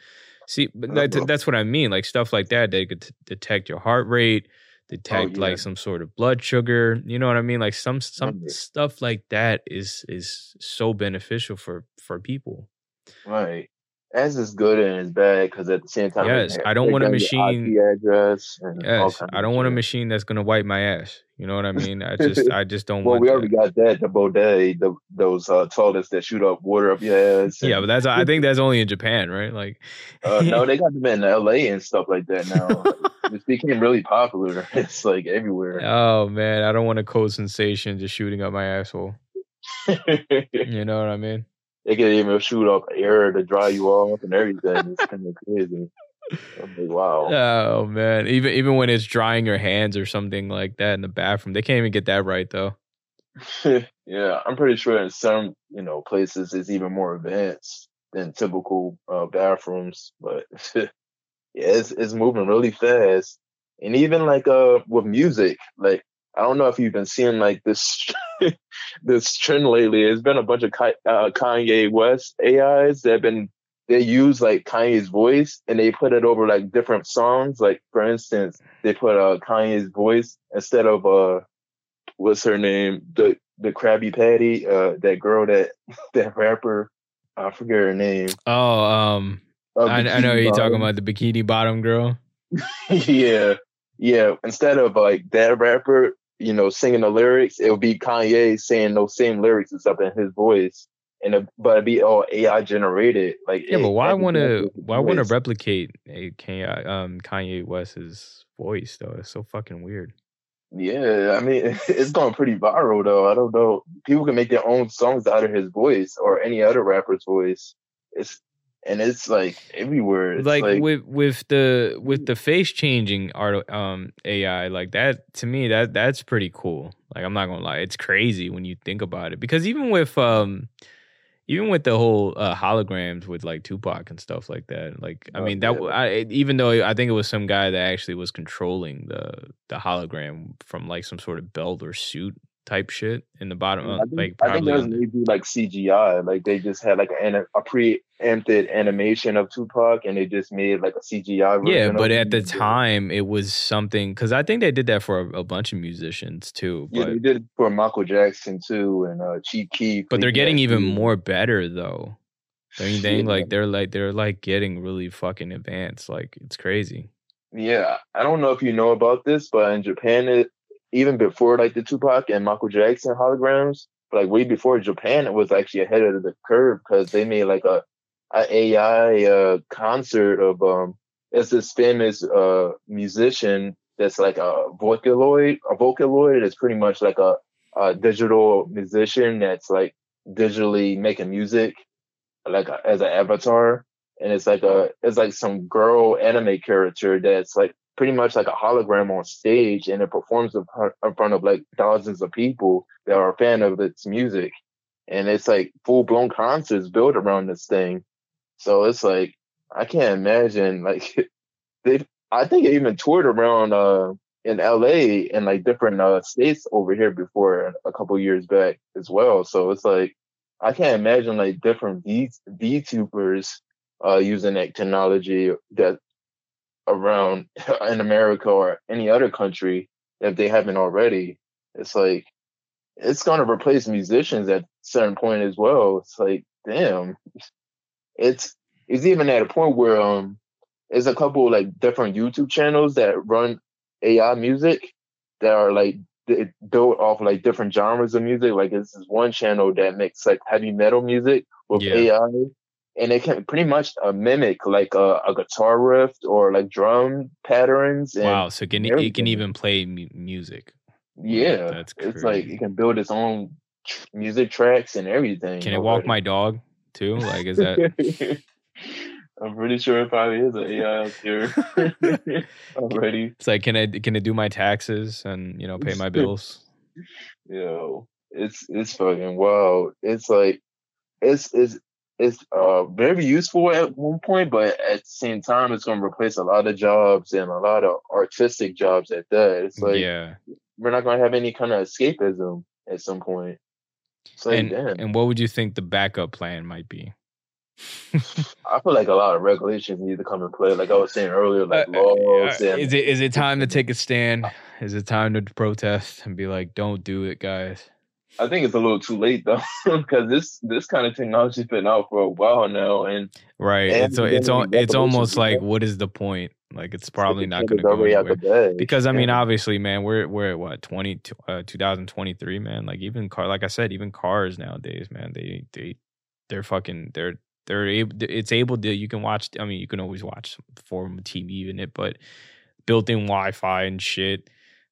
See, but oh, that, that's what I mean. Like stuff like that, they could t- detect your heart rate, oh, detect oh, yeah. like some sort of blood sugar. You know what I mean? Like some some stuff like that is is so beneficial for for people. Right as is good and as bad because at the same time, yes, I don't want a machine. Address yes, I don't want a machine that's gonna wipe my ass. You know what I mean? I just, *laughs* I just don't. well, want we that. already got that. The bidet, the those uh, toilets that shoot up water up your ass. yeah, but that's. I *laughs* think that's only in Japan, right? Like, uh, no, they got them in *laughs* L.A. and stuff like that now. it's became really popular. It's like everywhere. Oh man, I don't want a cold sensation just shooting up my asshole. you know what I mean? They can even shoot up air to dry you off and everything. It's kind of *laughs* crazy. Like, wow. Oh man, even even when it's drying your hands or something like that in the bathroom, they can't even get that right though. *laughs* yeah, I'm pretty sure in some you know places it's even more advanced than typical uh, bathrooms, but *laughs* yeah, it's it's moving really fast. And even like uh with music, like I don't know if you've been seeing like this *laughs* this trend lately. It's been a bunch of uh, Kanye West AIs that have been they use like Kanye's voice and they put it over like different songs. Like for instance, they put uh, Kanye's voice instead of uh what's her name the the Krabby Patty uh that girl that *laughs* that rapper I forget her name. Oh, um, uh, I, I, know you're talking about the Bikini Bottom girl. *laughs* yeah, yeah. Instead of like that rapper, you know, singing the lyrics, it would be Kanye saying those same lyrics and stuff in his voice. And it, but it'd be all AI generated. Like yeah, it, but why want to why want to replicate a Kanye, um, Kanye West's voice though? It's so fucking weird. Yeah, I mean, *laughs* it's going pretty viral though. I don't know. People can make their own songs out of his voice or any other rapper's voice. It's and it's like everywhere. It's like, like, with with the with the face changing art um AI like that to me that that's pretty cool. Like I'm not gonna lie, it's crazy when you think about it because even with um even with the whole uh, holograms with like Tupac and stuff like that. Like I oh, mean that yeah. I, even though I think it was some guy that actually was controlling the the hologram from like some sort of belt or suit type shit in the bottom. I think, like I think that was maybe like CGI. Like they just had like a, a preempted animation of Tupac, and they just made like a CGI. yeah, but at the time, it was something because I think they did that for a, a bunch of musicians too. Yeah, they did for Michael Jackson too, and uh, Chief Keef. But they're getting even more better though. You *sighs* think? Yeah. Like they're like they're like getting really fucking advanced. Like it's crazy. Yeah, I don't know if you know about this, but in Japan, it, even before like the Tupac and Michael Jackson holograms, like way before Japan, it was actually ahead of the curve because they made like a, a AI uh, concert of um, it's this famous uh musician that's like a Vocaloid. A Vocaloid is pretty much like a, a digital musician that's like digitally making music, like a, as an avatar. And it's like a, it's like some girl anime character that's like pretty much like a hologram on stage and it performs in front of like thousands of people that are a fan of its music. And it's like full blown concerts built around this thing. So it's like, I can't imagine *laughs* like they, I think it even toured around, uh, in LA and like different uh, states over here before a couple years back as well. So it's like I can't imagine like different V VTubers uh, using that technology that around *laughs* in America or any other country if they haven't already. It's like it's gonna replace musicians at certain point as well. It's like, damn. It's it's even at a point where um there's a couple like different YouTube channels that run AI music that are like built off like different genres of music. Like this is one channel that makes like heavy metal music with yeah. AI and it can pretty much uh, mimic like a, a, guitar riff or like drum patterns. wow! So it can it can even play m- music. Yeah, that's crazy. it's like it can build its own tr- music tracks and everything. Can it walk my dog too? Like, is that? *laughs* I'm pretty sure it probably is an AI out here *laughs* *laughs* already. It's like, can I can it do my taxes and you know pay my bills? Yo, it's it's fucking wild. It's like it's it's it's uh, very useful at one point, but at the same time, it's going to replace a lot of jobs and a lot of artistic jobs at that. It's like, yeah, we're not going to have any kind of escapism at some point. Like, and, damn. and what would you think the backup plan might be? I feel like a lot of regulations need to come in play. Like I was saying earlier, like uh, uh laws. Uh, and- is it is it time to take a stand? Is it time to protest and be like, "Don't do it, guys"? I think it's a little too late though, *laughs* because this this kind of technology's been out for a while now, and right, and it's it's it's, it's almost like what is the point? Like it's probably not going to go anywhere. Because I mean, obviously, man, we're we're at what 20, uh, 2023, man. Like even car, like I said, even cars nowadays, man, they they they're fucking they're they're able. It's able to you can watch. I mean, you can always watch form TV in it, but built-in Wi-Fi and shit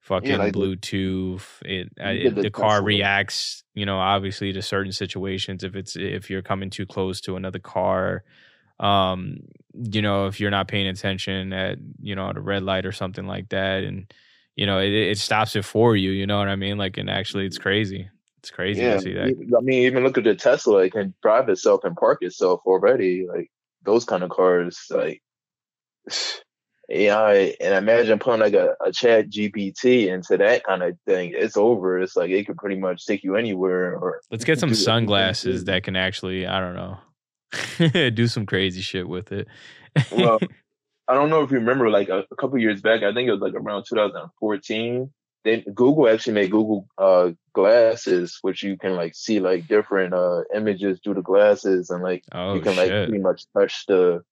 fucking yeah, like Bluetooth. It, uh, the, the car reacts, you know, obviously to certain situations. If it's if you're coming too close to another car, um, you know, if you're not paying attention at you know at a red light or something like that, and you know, it, it stops it for you. You know what I mean? Like, and actually, it's crazy. It's crazy yeah, to see that. I mean, even look at the Tesla; it can drive itself and park itself already. Like those kind of cars, like *sighs* AI and imagine putting like a, a chat GPT into that kind of thing. It's over. It's like it could pretty much take you anywhere or let's get some sunglasses that can actually, I don't know, *laughs* do some crazy shit with it. well, *laughs* I don't know if you remember like a, a couple years back, I think it was like around 2014. Then Google actually made Google uh, glasses, which you can like see like different uh, images through the glasses, and like oh, you can shit. like pretty much touch the.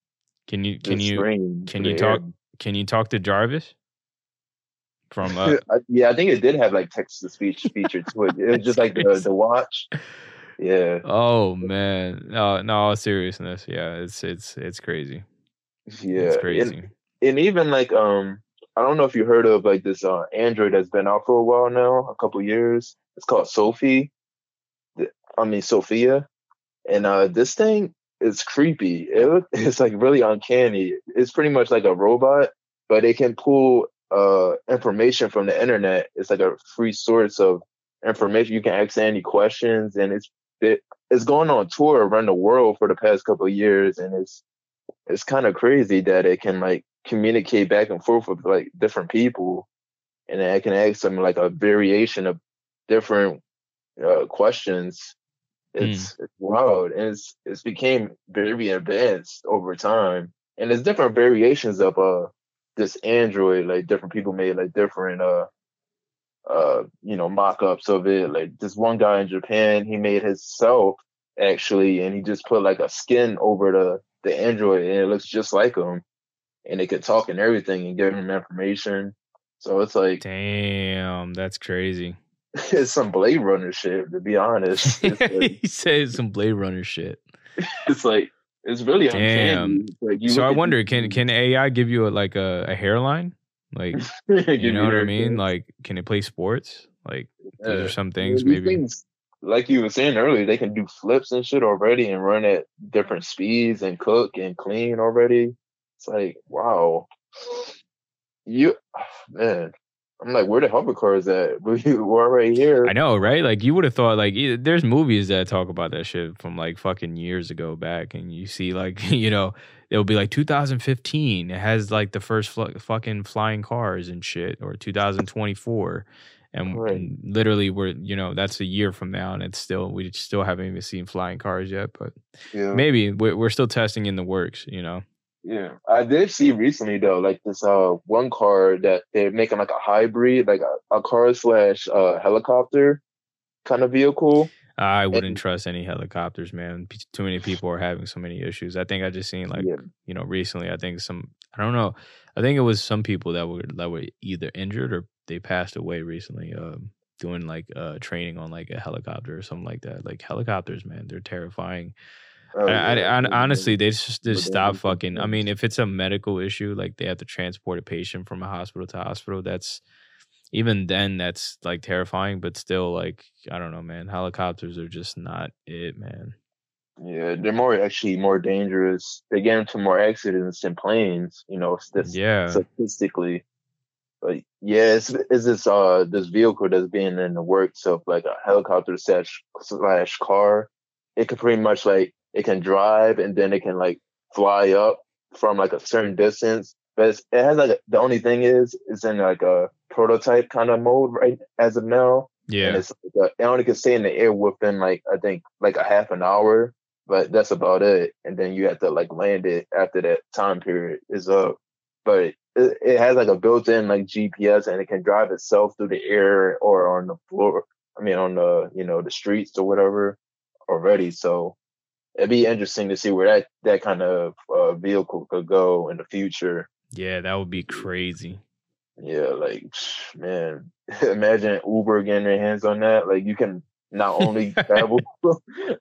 Can you can you can you talk can you talk to Jarvis? From uh, *laughs* yeah, I think it did have like text to speech feature to it. It was just like the, the watch. Yeah. Oh man. No, no, all seriousness. Yeah, it's it's it's crazy. Yeah. It's crazy. And, and even like um I don't know if you heard of like this uh Android that's been out for a while now, a couple years. It's called Sophie. I mean Sophia. And uh this thing it's creepy. It, *laughs* it's like really uncanny. It's pretty much like a robot, but it can pull uh information from the internet. It's like a free source of information. You can ask any questions, and it's it, it's going on tour around the world for the past couple years, and it's it's kind of crazy that it can like communicate back and forth with like different people, and I can ask them like a variation of different uh, questions. It's, mm. it's wild, and it's it's became very advanced over time, and there's different variations of uh this Android. Like different people made like different uh uh you know mock-ups of it. Like this one guy in Japan, he made himself actually, and he just put like a skin over the the Android, and it looks just like him, and it could talk and everything and give him information. So it's like, damn, that's crazy. *laughs* it's some Blade Runner shit, to be honest. *laughs* Like, he said some Blade Runner shit. *laughs* It's like it's really damn. Like so I wonder, can can AI give you a, like a, a hairline? Like you know what I mean? Like can it play sports? Like yeah. those are some things maybe. Things, like you were saying earlier, they can do flips and shit already and run at different speeds and cook and clean already. It's like wow, you *sighs* man. I'm like, where the hover cars at? *laughs* We're right here. I know, right? Like, you would have thought, like, there's movies that talk about that shit from like fucking years ago back, and you see, like, *laughs* you know, it'll be like 2015. It has like the first fl- fucking flying cars and shit, or 2024, and, right. and, literally, we're you know that's a year from now, and it's still we still haven't even seen flying cars yet, but yeah. maybe we're, we're still testing in the works, you know. Yeah, I did see recently though, like this uh one car that they're making like a hybrid, like a, a car slash uh helicopter kind of vehicle. I wouldn't and, trust any helicopters, man. Too many people are having so many issues. I think I just seen like yeah. you know recently. I think some I don't know. I think it was some people that were that were either injured or they passed away recently. Um, doing like uh training on like a helicopter or something like that. Like helicopters, man, they're terrifying. Oh, I, I, I, honestly, they just just stop fucking. I mean, if it's a medical issue, like they have to transport a patient from a hospital to hospital, that's even then that's like terrifying. But still, like I don't know, man. Helicopters are just not it, man. Yeah, they're more actually more dangerous. They get into more accidents than planes. You know, yeah, statistically. But yeah, it's, it's this uh this vehicle that's being in the works of like a helicopter slash slash car. It could pretty much like it can drive and then it can like fly up from like a certain distance. But it has like the only thing is it's in like a prototype kind of mode right as of now. Yeah, and it's like a, it only can stay in the air within like I think like a half an hour, but that's about it. And then you have to like land it after that time period is up. But it, it has like a built-in like GPS and it can drive itself through the air or on the floor. I mean on the you know the streets or whatever already. So it'd be interesting to see where that that kind of uh, vehicle could go in the future. Yeah, that would be crazy. Yeah, like man, *laughs* imagine Uber getting their hands on that. Like you can not only *laughs* travel *laughs*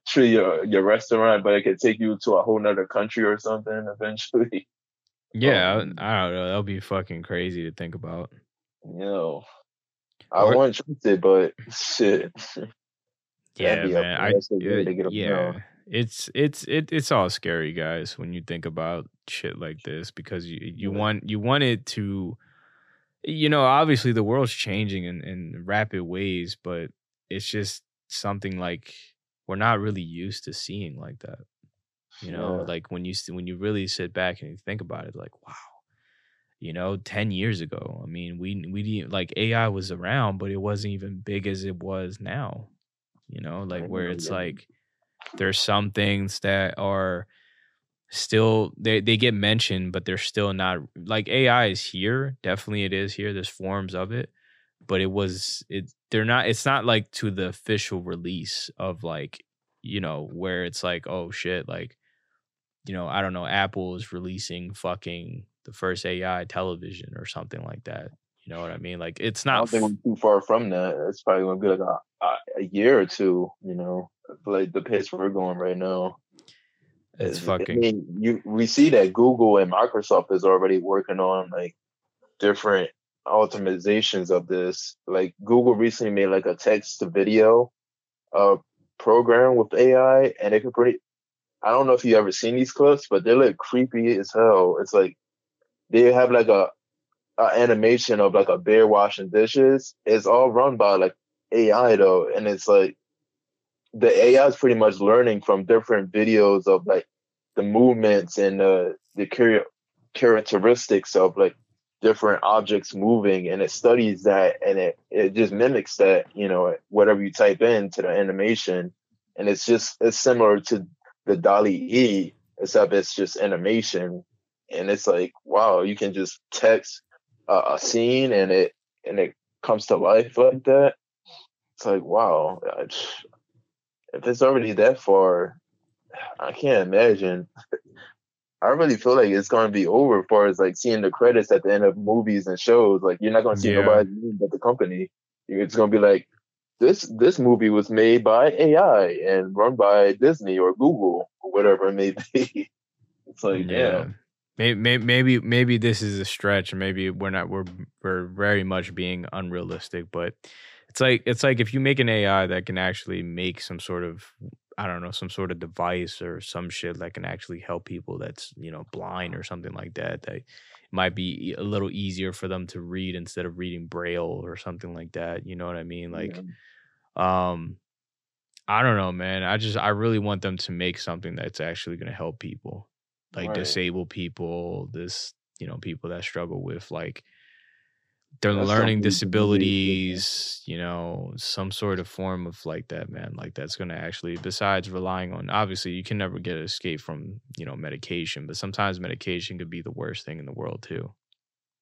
to your your restaurant, but it could take you to a whole nother country or something eventually. Yeah, um, I, I don't know. That'll be fucking crazy to think about. You know, I or, want to trust it, but shit. Yeah, man. I, it, yeah it's it's it, it's all scary guys when you think about shit like this because you you want you want it to you know obviously the world's changing in, in rapid ways but it's just something like we're not really used to seeing like that you know? Yeah. like when you when you really sit back and you think about it like wow. You know 10 years ago i mean we we didn't like ai was around but it wasn't even big as it was now you know? Like where it's like there's some things that are still they they get mentioned but they're still not like AI is here definitely it is here there's forms of it but it was it they're not it's not like to the official release of like you know where it's like oh shit like you know I don't know Apple is releasing fucking the first AI television or something like that you know what I mean? Like it's not I don't think we're too far from that it's probably gonna be like a, a year or two you know like the pace we're going right now. It's fucking. I mean, you we see that Google and Microsoft is already working on like different optimizations of this. Like Google recently made like a text to video uh program with AI, and it could pretty. I don't know if you ever seen these clips, but they look creepy as hell. It's like they have like a, a animation of like a bear washing dishes. It's all run by like AI though, and it's like the AI is pretty much learning from different videos of like the movements and uh, the char- characteristics of like different objects moving and it studies that and it, it just mimics that, you know, whatever you type into the animation. And it's just, it's similar to the DALL-E E, except it's just animation. And it's like, wow, you can just text a scene and it, and it comes to life like that. It's like, wow, if it's already that far, I can't imagine I really feel like it's going to be over as far as like seeing the credits at the end of movies and shows. Like you're not going to see yeah. nobody but the company. It's going to be like this. This movie was made by AI and run by Disney or Google or whatever it may be. *laughs* it's like yeah. Maybe, maybe maybe this is a stretch, maybe we're not we're we're very much being unrealistic. But it's like it's like if you make an AI that can actually make some sort of I don't know, some sort of device or some shit that can actually help people that's, you know, blind or something like that. That might be a little easier for them to read instead of reading braille or something like that. You know what I mean? Like yeah. um I don't know, man. I just I really want them to make something that's actually gonna help people. Like right. disabled people, this, you know, people that struggle with like their that's learning disabilities, you know, some sort of form of like that, man. Like that's going to actually, besides relying on, obviously, you can never get escape from, you know, medication, but sometimes medication could be the worst thing in the world too.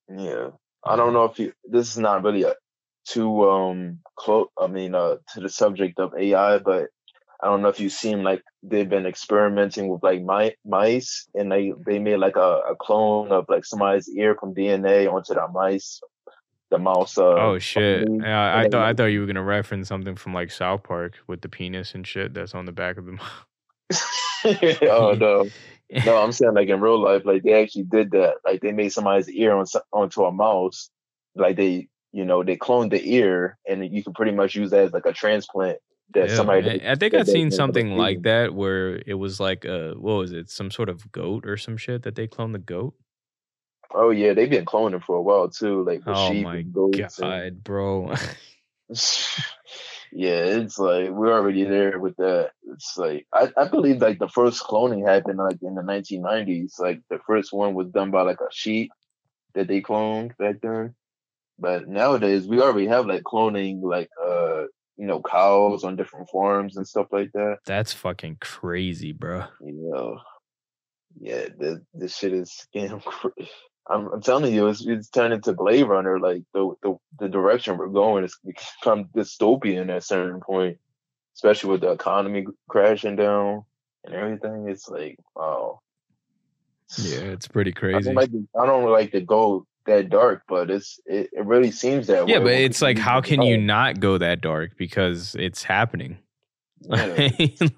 Yeah. I don't know if you, this is not really a, too, um, close, I mean, uh, to the subject of AI, but I don't know if you've seen like they've been experimenting with like my, mice and they, they made like a, a clone of like somebody's ear from DNA onto that mice the mouse. Uh, oh shit! Yeah, I thought I thought you were gonna reference something from like South Park with the penis and shit that's on the back of the *laughs* mouse. *laughs* oh no, *laughs* no! I'm saying like in real life, like they actually did that. Like they made somebody's ear on onto a mouse. Like they, you know, they cloned the ear, and you can pretty much use that as like a transplant. That yeah, somebody. I think I've seen something like that where it was like a what was it? Some sort of goat or some shit that they cloned the goat. Oh yeah, they've been cloning for a while too, like the oh sheep my and goats. God, and... bro. *laughs* yeah, it's like we're already there with that. It's like I, I believe like the first cloning happened like in the 1990s. Like the first one was done by like a sheep that they cloned back then. But nowadays we already have like cloning like uh you know cows on different farms and stuff like that. That's fucking crazy, bro. You know, yeah, this, this shit is *laughs* getting I'm, I'm telling you, it's, it's turned into Blade Runner. Like the, the the direction we're going is become dystopian at a certain point, especially with the economy crashing down and everything. It's like, wow. Yeah, it's pretty crazy. I don't like to, I don't like to go that dark, but it's it, it really seems that yeah, way. Yeah, but it's like, how can you not go that dark because it's happening? *laughs* Yeah.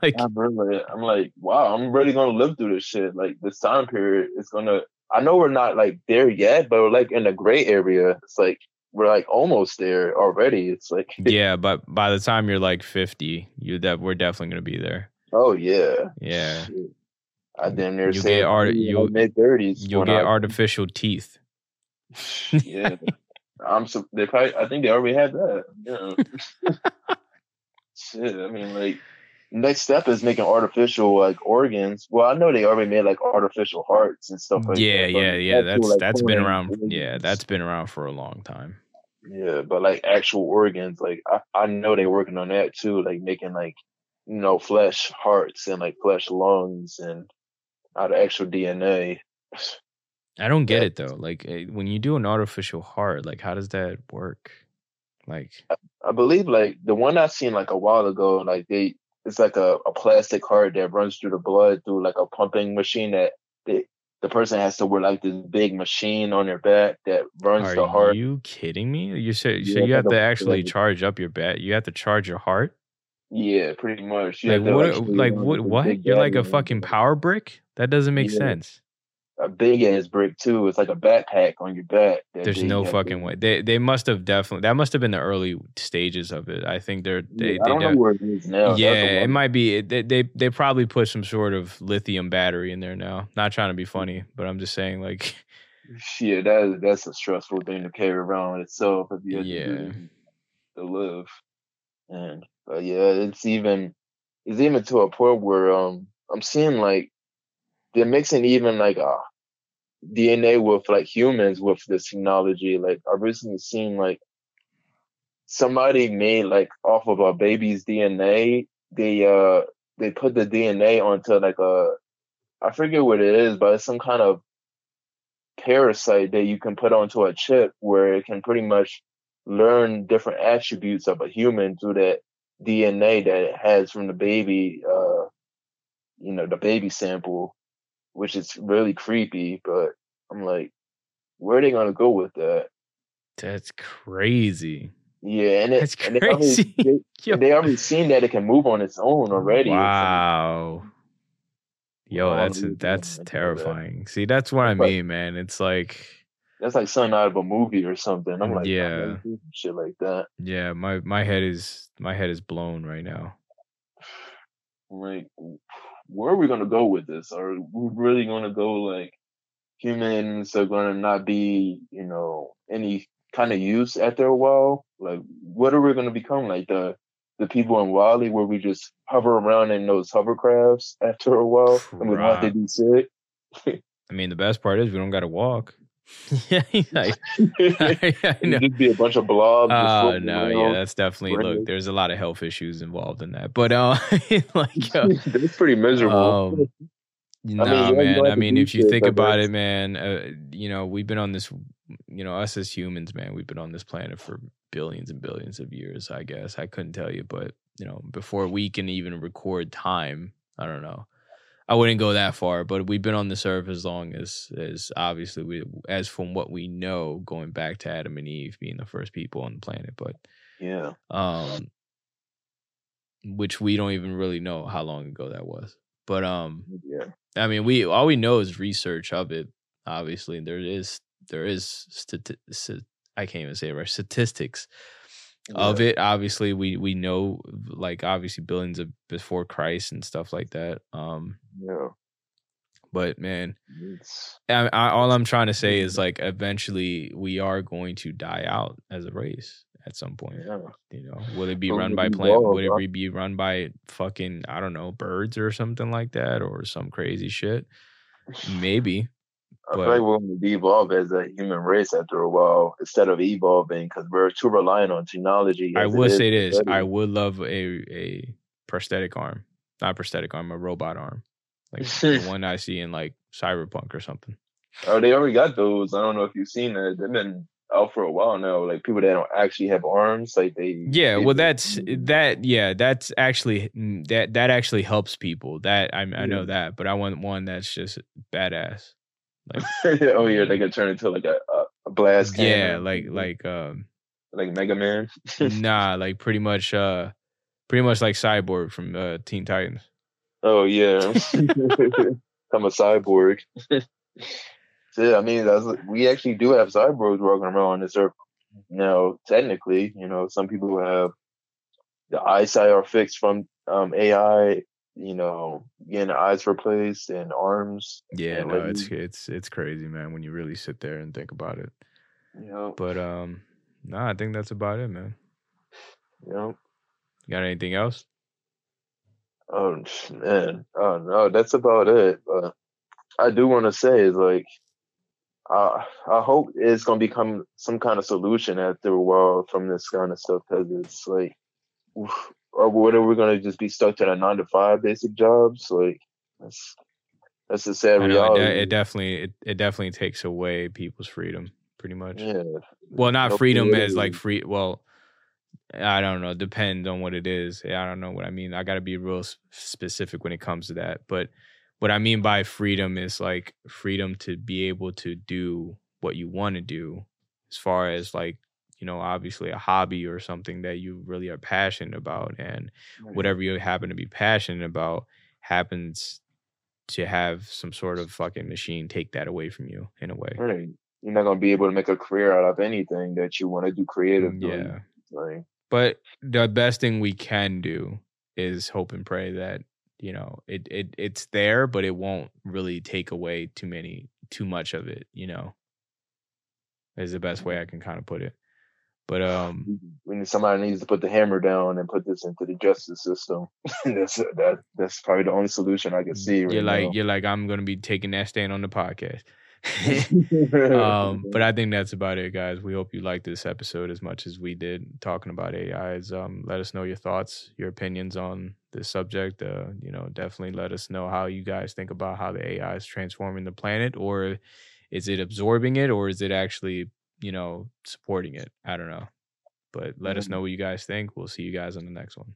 like I'm, really, I'm like, wow, I'm really gonna live through this shit. Like this time period is gonna I know we're not like there yet, but we're like in the gray area. It's like we're like almost there already. It's like *laughs* yeah, but by the time you're like 50, you that we're definitely gonna be there. Oh yeah, yeah. I damn near you say get art, you mid thirties. You'll get I, artificial teeth. yeah, I'm. So, they probably. I think they already have that. Yeah. *laughs* Shit, I mean, like next step is making artificial like organs. Well, I know they already made like artificial hearts and stuff like yeah, that. Yeah, yeah, yeah. That's like, that's been around. Organs. Yeah, that's been around for a long time. Yeah, but like actual organs, like I, I know they're working on that too, like making like you know flesh hearts and like flesh lungs and out of actual DNA. I don't get it though. Like eh, when you do an artificial heart, like how does that work? Like I, I believe like the one I seen like a while ago, like they it's like a, a plastic heart that runs through the blood through like a pumping machine that they, the person has to wear like this big machine on their back that runs Are the heart. Are you kidding me? You said so you have to actually charge up your back. You have to charge your heart. Yeah, pretty much. You like what? Like um, what? What? You're like a fucking power brick. That doesn't make yeah. sense. A big ass brick too. It's like a backpack on your back. There's no fucking way. They they must have definitely that must have been the early stages of it. I think they're they, yeah, I don't they know where it is now. yeah, it might be. They, they they probably put some sort of lithium battery in there now. Not trying to be funny, but I'm just saying like. *laughs* Yeah, that that's a stressful thing to carry around itself if you yeah to, to live. And but yeah, it's even it's even to a point where um I'm seeing like they're mixing even like uh DNA with like humans with this technology. Like I've recently seen like somebody made like off of a baby's DNA, they uh they put the DNA onto like a I forget what it is, but it's some kind of parasite that you can put onto a chip where it can pretty much learn different attributes of a human through that DNA that it has from the baby, uh, you know, the baby sample, which is really creepy. But I'm like, where are they gonna go with that? That's crazy. Yeah, and it, That's and they already, crazy. they, *laughs* they already seen that it can move on its own already. Wow. Yo, that's that's I know that. terrifying. See, that's what I mean, man. It's like, That's like something out of a movie or something. I'm like, Yeah. shit like that. yeah, my my head is my head is blown right now. Like, where are we gonna go with this? Are we really gonna go like humans are gonna not be, you know, any kind of use after a while? Like, what are we gonna become? Like the the people in WALL-E where we just hover around in those hovercrafts after a while and we want to be sick. *laughs* I mean, the best part is we don't got to walk. *laughs* yeah, like, It'd I know. *laughs* just be a bunch of blobs. Oh no, yeah, that's definitely look. There's a lot of health issues involved in that, but uh, *laughs* like, uh, That's pretty miserable. Um, Nah, yeah, you man. I mean, if you think about it, man, uh, you know, we've been on this, you know, us as humans, man, we've been on this planet for billions and billions of years, I guess. I couldn't tell you, but, you know, before we can even record time, I don't know. I wouldn't go that far, but we've been on this earth as long as, as obviously we, as from what we know, going back to Adam and Eve being the first people on the planet, but, yeah. um, which we don't even really know how long ago that was. But, um, Yeah. I mean, we all we know is research of it. Obviously, there is there is stati- st- I can't even say it right statistics of it. Obviously, we we know like obviously billions of before Christ and stuff like that. Um, Yeah. but man, I, I, all I'm trying to say is like eventually we are going to die out as a race at some point. yeah. You know, will it be But run by plant? Would it be run by fucking I don't know birds or something like that or some crazy shit? *laughs* Maybe. I But- feel like we're going to devolve as a human race after a while instead of evolving because we're too reliant on technology. I will say this: I would love a a prosthetic arm, not prosthetic arm, a robot arm, like the *laughs* one I see in like Cyberpunk or something. Oh, they already got those. I don't know if you've seen it. They've been out for a while now. Like people that don't actually have arms, like they. Yeah, they- well, that's that. Yeah, that's actually mm, that that actually helps people. That I I know that, but I want one that's just badass. *laughs* oh yeah, they could turn into like a, a, blast. Yeah, like like um like Mega Man. *laughs* nah, like pretty much uh pretty much like Cyborg from uh, Teen Titans. Oh yeah, *laughs* I'm a cyborg. so, yeah, I mean, that's, we actually do have cyborgs walking around on this earth now. Technically, you know, some people have the eyesight are fixed from um, AI. You know, getting eyes replaced and arms. Yeah, Yeah, no, like it's it's it's crazy, man, when you really sit there and think about it. Know, But um, no, I think that's about it, man. you know. You got anything else? Oh man, oh no, that's about it. But I do want to say is like, I I hope it's gonna become some kind of solution after a while from this kind of stuff because it's like, oof, or what are we gonna just be stuck to the nine to five basic jobs? Like that's that's a sad know it, reality. de- it definitely it, it definitely takes away people's freedom, pretty much. yeah, Well, not No freedom as like free. Well, I don't know. Depends on what it is. I don't know what I mean. I got to be real specific when it comes to that. But what I mean by freedom is like freedom to be able to do what you want to do, as far as like you know, obviously a hobby or something that you really are passionate about, and whatever you happen to be passionate about happens to have some sort of fucking machine take that away from you in a way. Right. You're not gonna be able to make a career out of anything that you want to do mm, creatively. Yeah. Like, But the best thing we can do is hope and pray that, you know, it it it's there, but it won't really take away too many too much of it, you know. Is the best way mm-hmm. I can kind of put it. But um when somebody needs to put the hammer down and put this into the justice system, *laughs* that's that that's probably the only solution I can see. Right you're like now. you're like I'm gonna be taking that stand on the podcast. *laughs* *laughs* um, but I think that's about it, guys. We hope you liked this episode as much as we did talking about AIs. Um, let us know your thoughts, your opinions on this subject. Uh, you know, definitely let us know how you guys think about how the AI is transforming the planet, or is it absorbing it, or is it actually, you know, supporting it? I don't know. But let us Mhm. know what you guys think. We'll see you guys on the next one.